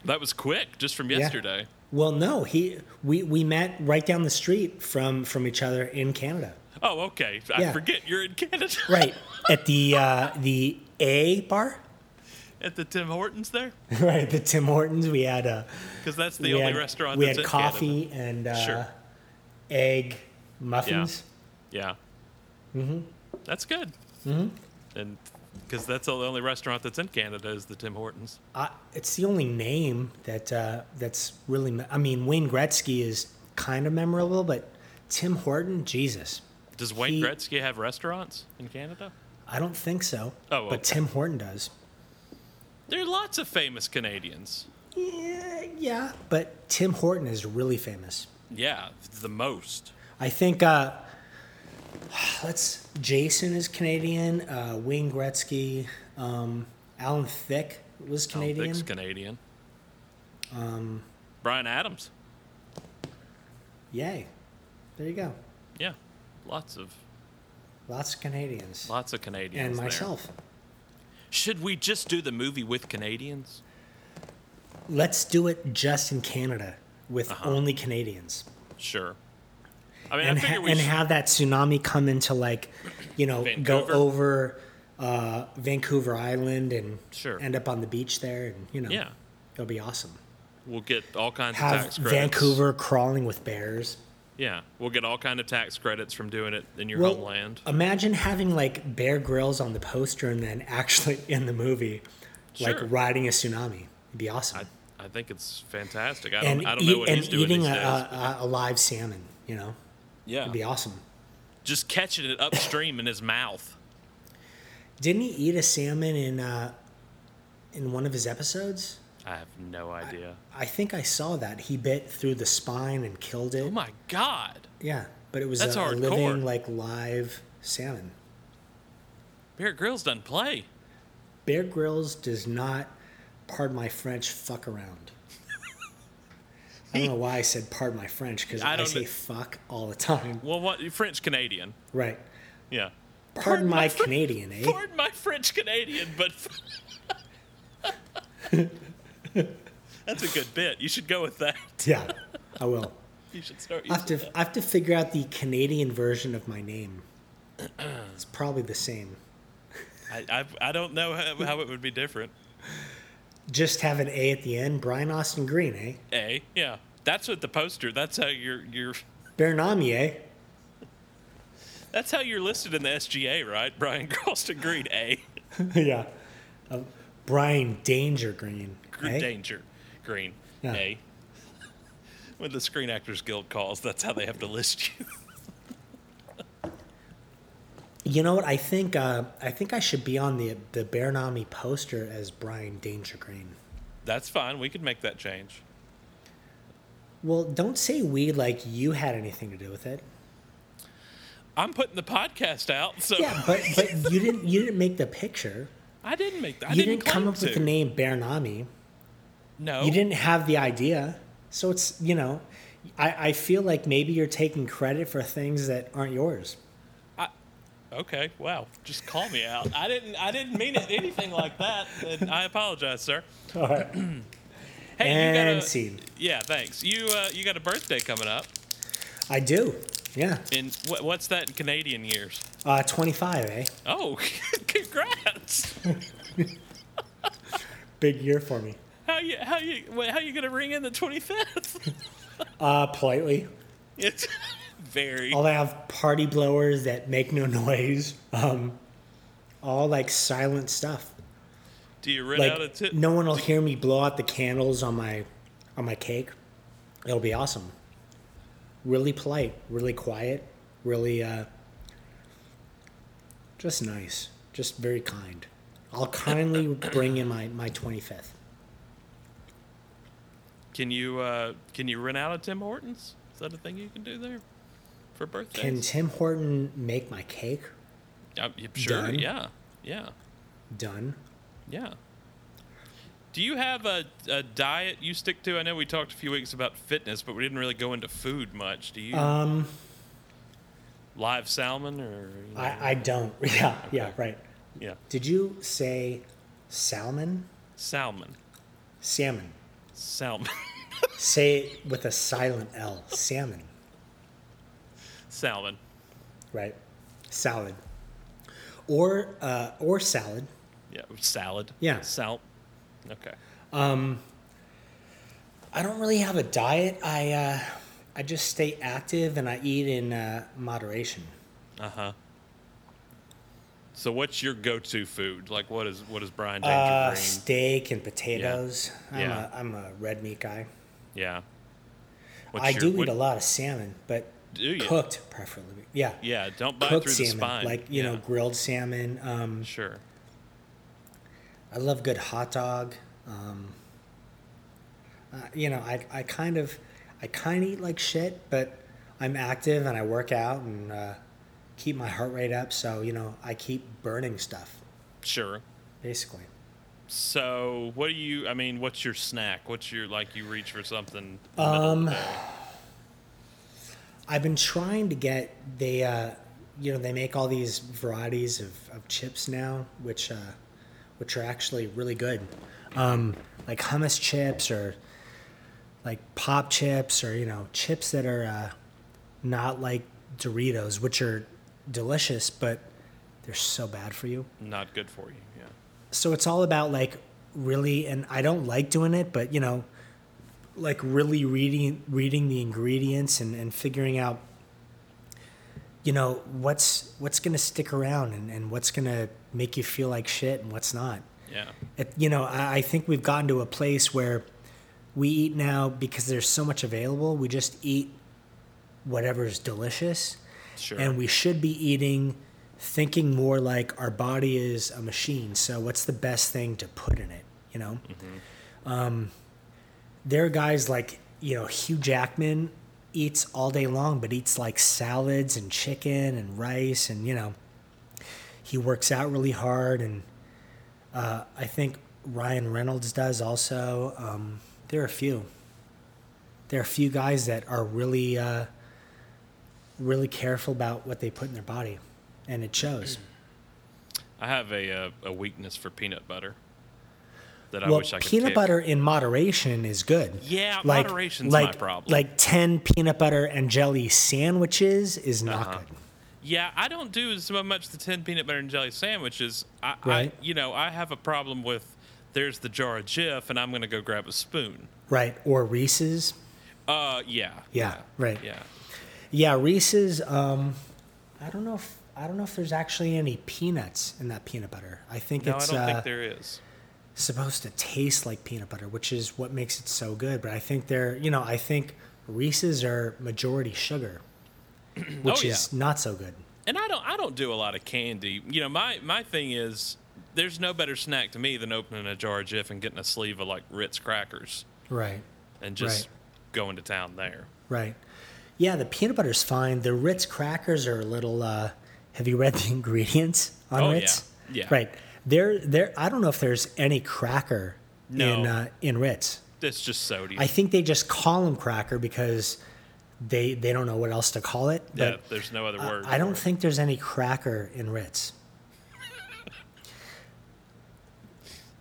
That was quick, just from Yeah. yesterday. Well, no, he we, we met right down the street from from each other in Canada. Oh, okay. I Yeah. forget you're in Canada. Right at the uh, the A bar. At the Tim Hortons there, Right, the Tim Hortons. We had uh, because that's the only had, restaurant we that's had coffee and uh, Sure. egg muffins. Canada. Yeah. Mm-hmm. That's good. Mm-hmm. And because that's the only restaurant that's in Canada is the Tim Hortons. Uh, it's the only name that uh, that's really. Me- I mean, Wayne Gretzky is kind of memorable, but Tim Horton, Jesus, Does Wayne He- Gretzky have restaurants in Canada? I don't think so. Oh, but. Tim Horton does. There are lots of famous Canadians. Yeah, yeah, but Tim Horton is really famous. Yeah, the most. I think uh, let's. Jason is Canadian. Uh, Wayne Gretzky, um, Alan Thicke was Canadian. think's Canadian. Um, Bryan Adams. Yay! There you go. Yeah, lots of Lots of Canadians. lots of Canadians. and there. myself. Should we just do the movie with Canadians? Let's do it just in Canada with Uh-huh. only Canadians. Sure. I mean, and ha- and should, have that tsunami come into like, you know, Vancouver? go over uh, Vancouver Island and Sure. end up on the beach there, and you know, Yeah. it'll be awesome. we'll get all kinds of tax credits. Vancouver crawling with bears. Yeah, we'll get all kind of tax credits from doing it in your Well, homeland. Imagine having like Bear Grylls on the poster and then actually in the movie, like riding a tsunami. It'd be awesome. I, I think it's fantastic. I don't, and I don't know what and he's doing eating these a, a, a live salmon, you know, yeah, it'd be awesome. just catching it upstream in his mouth. Didn't he eat a salmon in uh, in one of his episodes? I have no idea. I think I saw that he bit through the spine and killed it. Oh my god, Yeah, but it was That's a, a living like live salmon. Bear Grylls doesn't play. Bear Grylls does not, pardon my French, fuck around. I don't know why I said pardon my French because I I, say kn- fuck all the time. Well, what French Canadian? Right. Yeah. Pardon, my, Fr- Canadian, eh? Pardon my French Canadian, but that's a good bit. You should go with that. Yeah, I will. You should start I have to. that. I have to figure out the Canadian version of my name. It's probably the same. I, I, I don't know how, how it would be different. Just have an A at the end. Brian Austin Green, eh? A, yeah, that's what the poster. That's how you're you're. Bernami, eh? That's how you're listed in the SGA, right? Brian Croston Green, A. yeah. Uh, Brian Danger Green. Gr- eh? Danger, Green, Yeah. A. When the Screen Actors Guild calls, that's how they have to list you. You know what? I think uh, I think I should be on the the Bernami poster as Brian Danger Green. That's fine. We could make that change. Well, don't say we like you had anything to do with it. I'm putting the podcast out, so Yeah, but but you didn't you didn't make the picture. I didn't make that. You didn't, didn't, come up with the name Bernami. No, You didn't have the idea. So it's you know, I, I feel like maybe you're taking credit for things that aren't yours. Okay, wow. Just call me out. I didn't. I didn't mean it anything like that. And I apologize, sir. All right. Hey, and you got a, scene. Yeah, thanks. You uh, you got a birthday coming up. I do. Yeah. In what, what's that in Canadian years? Uh, 25, eh? Oh, congrats! Big year for me. How you how you how you gonna ring in the twenty fifth? Uh, politely. It's very I'll have party blowers that make no noise. Um, all like silent stuff. Do you rent out a Like tip? no one will hear me blow out the candles on my on my cake. It'll be awesome. Really polite, really quiet, really uh, just nice, just very kind. I'll kindly bring in my my 25th. Can you uh, can you rent out a Tim Hortons? Is that a thing you can do there for birthdays? Can Tim Horton make my cake? Uh, sure. Done? Yeah. Yeah. Done. Yeah. Do you have a, a diet you stick to? I know we talked a few weeks about fitness, but we didn't really go into food much. Do you? Um, live salmon or? you know, I, I don't. Yeah, yeah, right. yeah. Did you say salmon? Salmon. Salmon. Salmon. Say it with a silent L. Salmon. Salmon. Right. Salad. Or uh, or salad. Yeah. Salad. Yeah. Sal. Okay. I don't really have a diet. I uh, I just stay active and I eat in uh, moderation. Uh huh. So what's your go-to food? Like, what is what is Brian Danger Uh, steak and potatoes. Yeah. I'm Yeah. a I'm a red meat guy. Yeah. What's I your- do what- eat a lot of salmon, but Do you? cooked preferably. Yeah. Yeah. Don't bite Cooked through the salmon, spine. like you know, grilled salmon. Um, Sure. I love good hot dog. Um, uh, you know, I, I kind of, I kind of eat like shit, but I'm active and I work out and uh, keep my heart rate up. So you know, I keep burning stuff, Sure. basically. So, what do you? I mean, what's your snack? What's your like? You reach for something. Um? I've been trying to get they, uh, you know, they make all these varieties of, of chips now, which, uh, which are actually really good, um, like hummus chips or like pop chips or you know chips that are uh, not like Doritos, which are delicious, but they're so bad for you. Not good for you. Yeah. So it's all about like really, and I don't like doing it, but you know, like really reading reading the ingredients and, and figuring out, you know, what's what's gonna stick around and, and what's gonna make you feel like shit and what's not. Yeah. It, you know, I, I think we've gotten to a place where we eat now because there's so much available. We just eat whatever's delicious, Sure. and we should be eating, thinking more like our body is a machine. So what's the best thing to put in it? You know, um, there are guys like you know Hugh Jackman eats all day long, but eats like salads and chicken and rice, and you know, he works out really hard and. Uh, I think Ryan Reynolds does also. Um, there are a few. There are a few guys that are really, uh, really careful about what they put in their body, and it shows. I have a uh, a weakness for peanut butter. That I well, wish I could. peanut butter in moderation is good. Yeah, like, moderation's my like, problem. Like ten peanut butter and jelly sandwiches is not Uh-huh. good. Yeah, I don't do as much the ten peanut butter and jelly sandwiches. I, Right. I you know, I have a problem with. There's the jar of Jif, and I'm gonna go grab a spoon. Right? Or Reese's. Uh, yeah. Yeah, right. Yeah. Yeah, Reese's. Um, I don't know if I don't know if there's actually any peanuts in that peanut butter. I think it's No, I don't uh, think there is. Supposed to taste like peanut butter, which is what makes it so good. But I think they're, you know, I think Reese's are majority sugar, which Oh, yeah. is not so good. And I don't I don't do a lot of candy. You know, my my thing is there's no better snack to me than opening a jar of Jif and getting a sleeve of like Ritz crackers Right, and just Right. going to town there. right. Yeah, the peanut butter's fine. The Ritz crackers are a little. Uh, have you read the ingredients on Oh, yeah. Ritz? Yeah. Right. There, there. I don't know if there's any cracker No. in uh, in Ritz. It's just sodium. I think they just call them cracker because they they don't know what else to call it. yeah, there's no other word. I, I don't think there's any cracker in Ritz.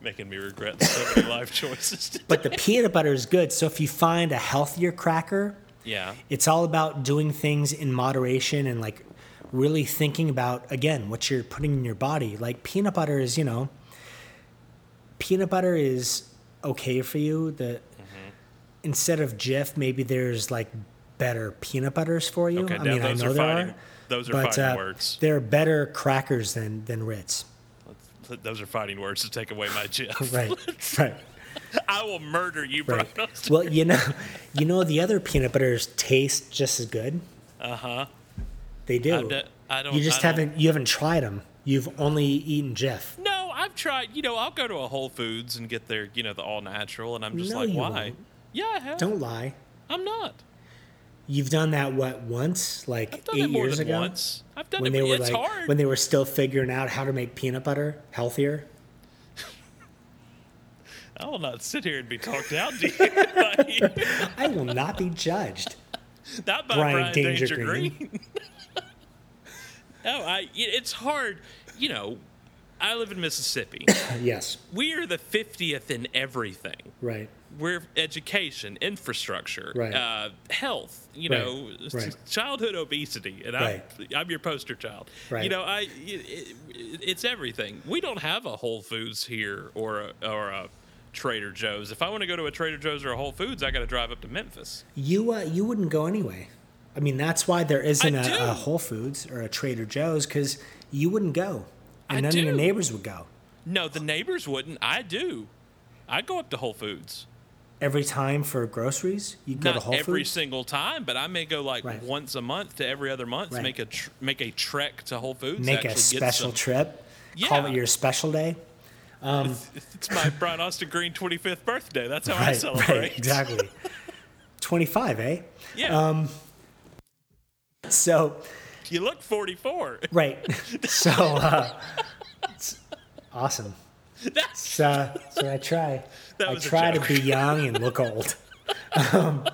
making me regret so many life choices. But the peanut butter is good. So if you find a healthier cracker, Yeah. It's all about doing things in moderation and like really thinking about again what you're putting in your body. Like peanut butter is, you know, peanut butter is okay for you. The Mm-hmm. instead of Jif, maybe there's like better peanut butters for you. Okay, I mean, I know are there fighting- are. those are but, fighting uh, words. There are better crackers than than Ritz. Those are fighting words to take away my Jif. Right, right, I will murder you, right. Brian. Well, you know, you know the other peanut butters taste just as good. Uh huh. They do. I've d- I don't- You just don't- haven't. You haven't tried them. You've only eaten Jif. No, I've tried. You know, I'll go to a Whole Foods and get their, you know, the all natural, and I'm just No, like, why? won't. Yeah, I have. Don't lie. I'm not. You've done that what once, like I've done eight it more years than ago, once. I've done when it. they were it's like hard. when they were still figuring out how to make peanut butter healthier. I will not sit here and be talked down to you. I will not be judged. not by Brian Brian, Danger Danger, Green. Green. No, I. It's hard. You know, I live in Mississippi. Yes, we are the 50th in everything. right. we're education, infrastructure, Right. uh, health. You Right, know, right. childhood obesity, and. I'm I'm your poster child. Right. You know, I it, it, it's everything. We don't have a Whole Foods here or a, or a Trader Joe's. If I want to go to a Trader Joe's or a Whole Foods, I got to drive up to Memphis. You uh, you wouldn't go anyway. I mean, that's why there isn't a, do. a Whole Foods or a Trader Joe's because you wouldn't go, and I none of your neighbors would go. No, the neighbors wouldn't. I do. I go up to Whole Foods. Every time for groceries, you go Not to Whole every Foods. Every single time, but I may go like Right. once a month to every other month. Right. Make a tr- make a trek to Whole Foods. Make a special trip. Call Yeah. it your special day. It's my Brian Austin Green 25th birthday. That's how I celebrate. right, exactly. Twenty-five, eh? Yeah. So, you look 44. right. So, uh, it's awesome. That's So, uh, so I try. That I try to be young and look old. Um,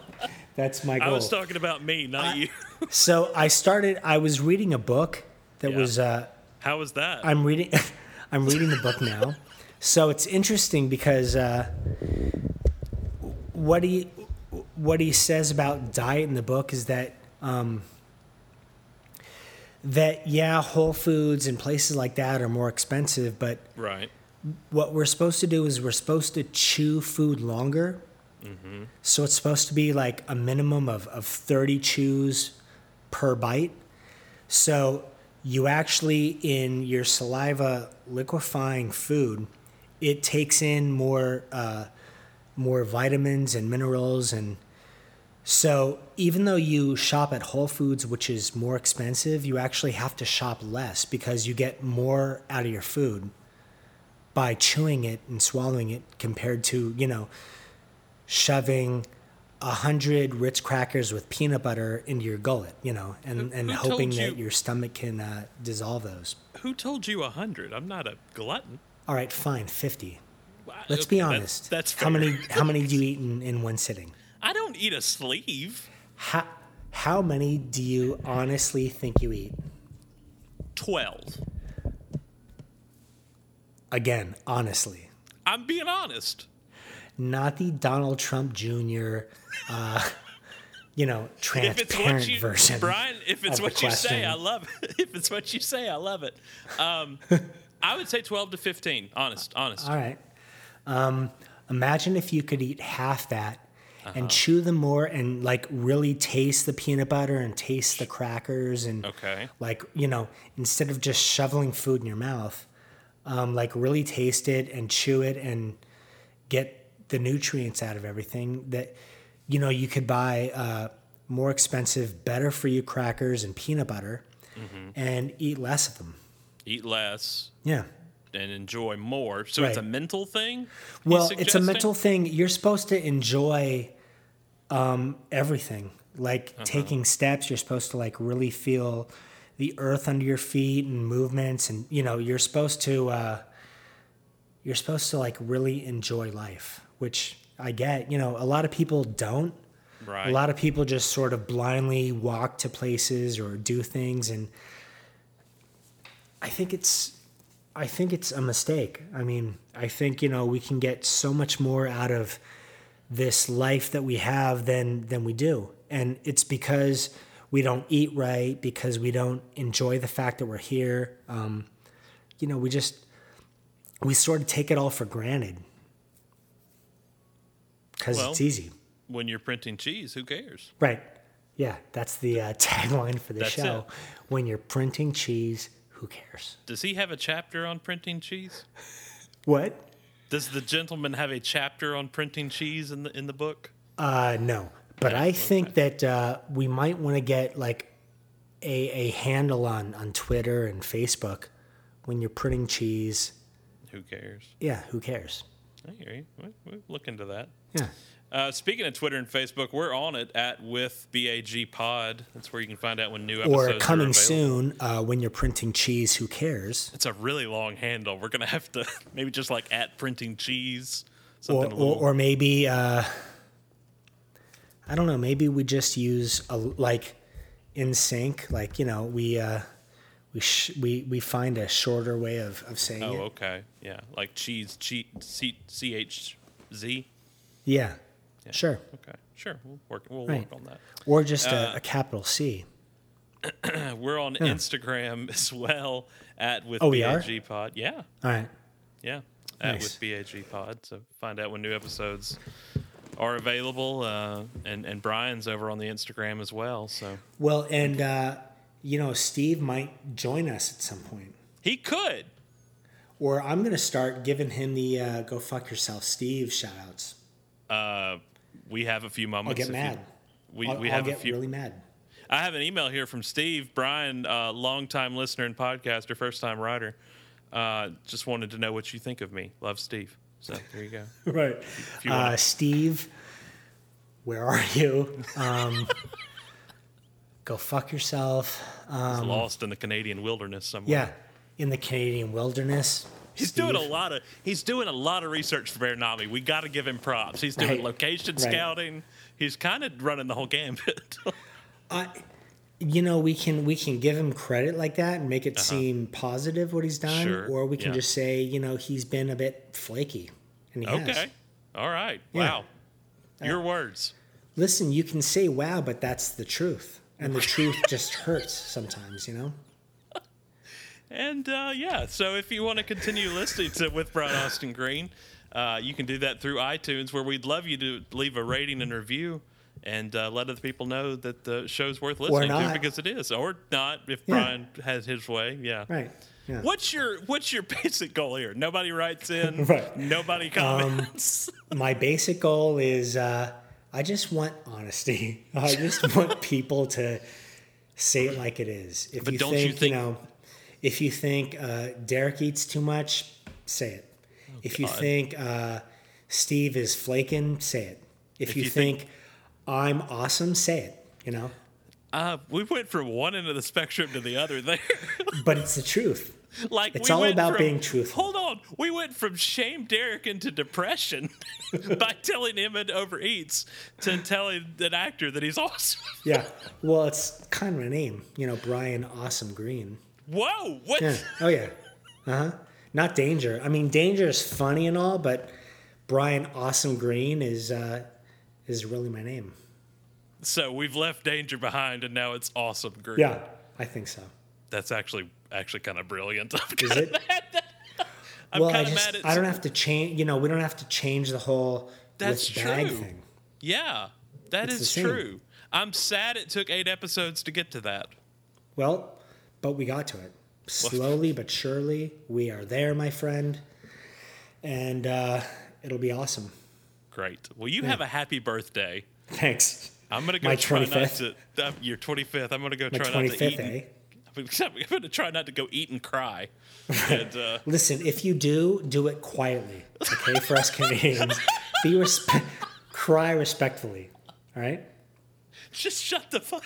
that's my goal. I was talking about me, not you. So I started. I was reading a book that Yeah. was. Uh, How was that? I'm reading. I'm reading the book now. So it's interesting because uh, what he what he says about diet in the book is that um, that yeah, Whole Foods and places like that are more expensive, but right. what we're supposed to do is we're supposed to chew food longer. So it's supposed to be like a minimum of, of 30 chews per bite. So you actually, in your saliva liquefying food, it takes in more, uh, more vitamins and minerals. And so even though you shop at Whole Foods, which is more expensive, you actually have to shop less because you get more out of your food by chewing it and swallowing it compared to you know shoving a hundred Ritz crackers with peanut butter into your gullet, you know, and, and who hoping that you- your stomach can uh, dissolve those. Who told you a 100? I'm not a glutton. All right, fine, fifty. Wow, Let's okay, be that's- honest. That's, how many how many do you eat in, in one sitting? I don't eat a sleeve. How how many do you honestly think you eat? 12. Again, honestly, I'm being honest. not the Donald Trump Jr. Uh, you know, transparent you, version. Brian, if it's what you say. I love it. If it's what you say, I love it. Um, I would say 12 to 15. Honest, honest. All right. Um, imagine if you could eat half that Uh-huh. and chew them more and like really taste the peanut butter and taste the crackers and Okay. like you know instead of just shoveling food in your mouth, um, like really taste it and chew it and get the nutrients out of everything that you know you could buy uh, more expensive, better for you crackers and peanut butter Mm-hmm. and eat less of them. Eat less Yeah. and enjoy more. So it's a mental thing? Well, it's a mental thing. You're supposed to enjoy um, everything. Like Uh-huh. taking steps, you're supposed to like really feel the earth under your feet and movements, and you know you're supposed to uh, you're supposed to like really enjoy life, which I get. You know, a lot of people don't. Right. A lot of people just sort of blindly walk to places or do things, and I think it's I think it's a mistake. I mean, I think you know we can get so much more out of this life that we have than than we do, and it's because we don't eat right, because we don't enjoy the fact that we're here. Um, you know, we just we sort of take it all for granted because Well, it's easy. When you're printing cheese, who cares? Right. Yeah, that's the uh, tagline for the That's show. it. When you're printing cheese, who cares? Does he have a chapter on printing cheese? What? Does the gentleman have a chapter on printing cheese in the in the book? Uh, no. But I think that uh, we might want to get like a, a handle on, on Twitter and Facebook when you're printing cheese. Who cares? Yeah, who cares? I hear you. We- We'll look into that. Yeah. Uh, speaking of Twitter and Facebook, we're on it at with BAG Pod. That's where you can find out when new Or episodes coming are soon uh, when you're printing cheese, who cares? It's a really long handle. We're gonna have to maybe just like at printing cheese. Or, or, or maybe, uh, I don't know, maybe we just use a, like in sync, like, you know, we, uh, we, sh- we, we find a shorter way of, of saying oh, it. okay, yeah, like cheese, cheat, c h z. Yeah, sure. Okay, sure. We'll work. We'll Right. work on that. Or just Uh, a, a capital C. We're on Instagram as well at with Oh? BAG Pod. Yeah, All right. yeah, at Nice. with BAG Pod. So find out when new episodes are available. Uh, and and Brian's over on the Instagram as well. So Well, and uh, you know, Steve might join us at some point, he could. or I'm gonna start giving him the uh, "Go fuck yourself, Steve" shout outs. Uh, we have a few moments. I'll get if you- mad. we I'll, we I'll have get a few. really mad. I have an email here from Steve Brian, uh, longtime listener and podcaster, first time writer. Uh, just wanted to know what you think of me. Love Steve. So there you go. Right. you Uh, Steve, where are you? Um, go fuck yourself. He's lost in the Canadian wilderness somewhere. Yeah, in the Canadian wilderness. He's Steve. doing a lot of he's doing a lot of research for Bear Nami. We got to give him props. He's doing Right. location Right. scouting. He's kind of running the whole gambit. I, you know, we can we can give him credit like that and make it seem positive what he's done, Uh-huh. Sure, or we can yeah. just say, you know, he's been a bit flaky, and he has. okay. All right. Yeah. Wow. Your words. Listen, you can say wow, but that's the truth, and the truth just hurts sometimes, you know. And uh, yeah, so if you want to continue listening to with Brian Austin Green, uh, you can do that through iTunes, where we'd love you to leave a rating and review, and uh, let other people know that the show's worth listening to because it is, or not if Yeah. Brian has his way. Yeah. Right. Yeah. What's your What's your basic goal here? Nobody writes in. Right. Nobody comments. My basic goal is uh, I just want honesty. I just want people to say it like it is. If But you don't you think, you know, if you think uh, Derek eats too much, say it. if you Oh, think uh, Steve is flaking, say it. If, you, you think, think- I'm awesome, say it. You know, uh, we went from one end of the spectrum to the other there. but it's the truth. like It's we all went about from- being truthful. Hold on, we went from shame Derek into depression by telling him it overeats to telling an actor that he's awesome. Yeah. Well, it's kind of a name, you know, Brian Awesome Green. Whoa, what? Yeah. Oh yeah. Uh huh. Not danger. I mean, danger is funny and all, but Brian Awesome Green is uh, is really my name. So we've left danger behind, and now it's awesome. Green. Yeah, I think so. that's actually actually kind of brilliant. Is it? I'm well, I kind of just mad at. I don't have to change. You know, we don't have to change the whole That's with bag true. thing. Yeah, that It's is true. I'm sad it took eight episodes to get to that. Well, but we got to it slowly but surely. We are there, my friend, and uh, it'll be awesome. Great. Well, you have a happy birthday. Thanks. I'm gonna go My try 25th? not to. Uh, your 25th. I'm gonna go My try not to eat. and- eh? I'm gonna try not to go eat and cry. and uh, Listen, if you do, do it quietly, okay? For us Canadians, be respe- cry respectfully. All right. just shut the fuck.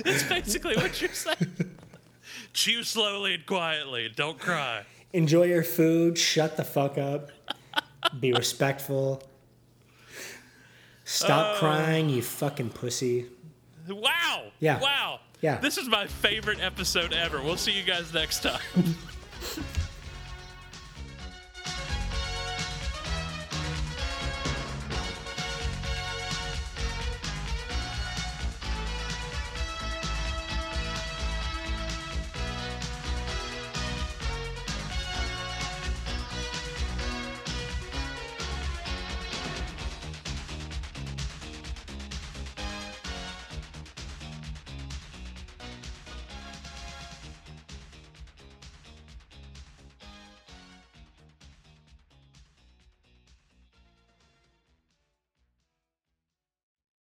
Up. That's basically what you're saying. Chew slowly and quietly. Don't cry. Enjoy your food. Shut the fuck up. Be respectful. Stop uh. crying, you fucking pussy. Wow. Yeah. Wow. Yeah. This is my favorite episode ever. We'll see you guys next time.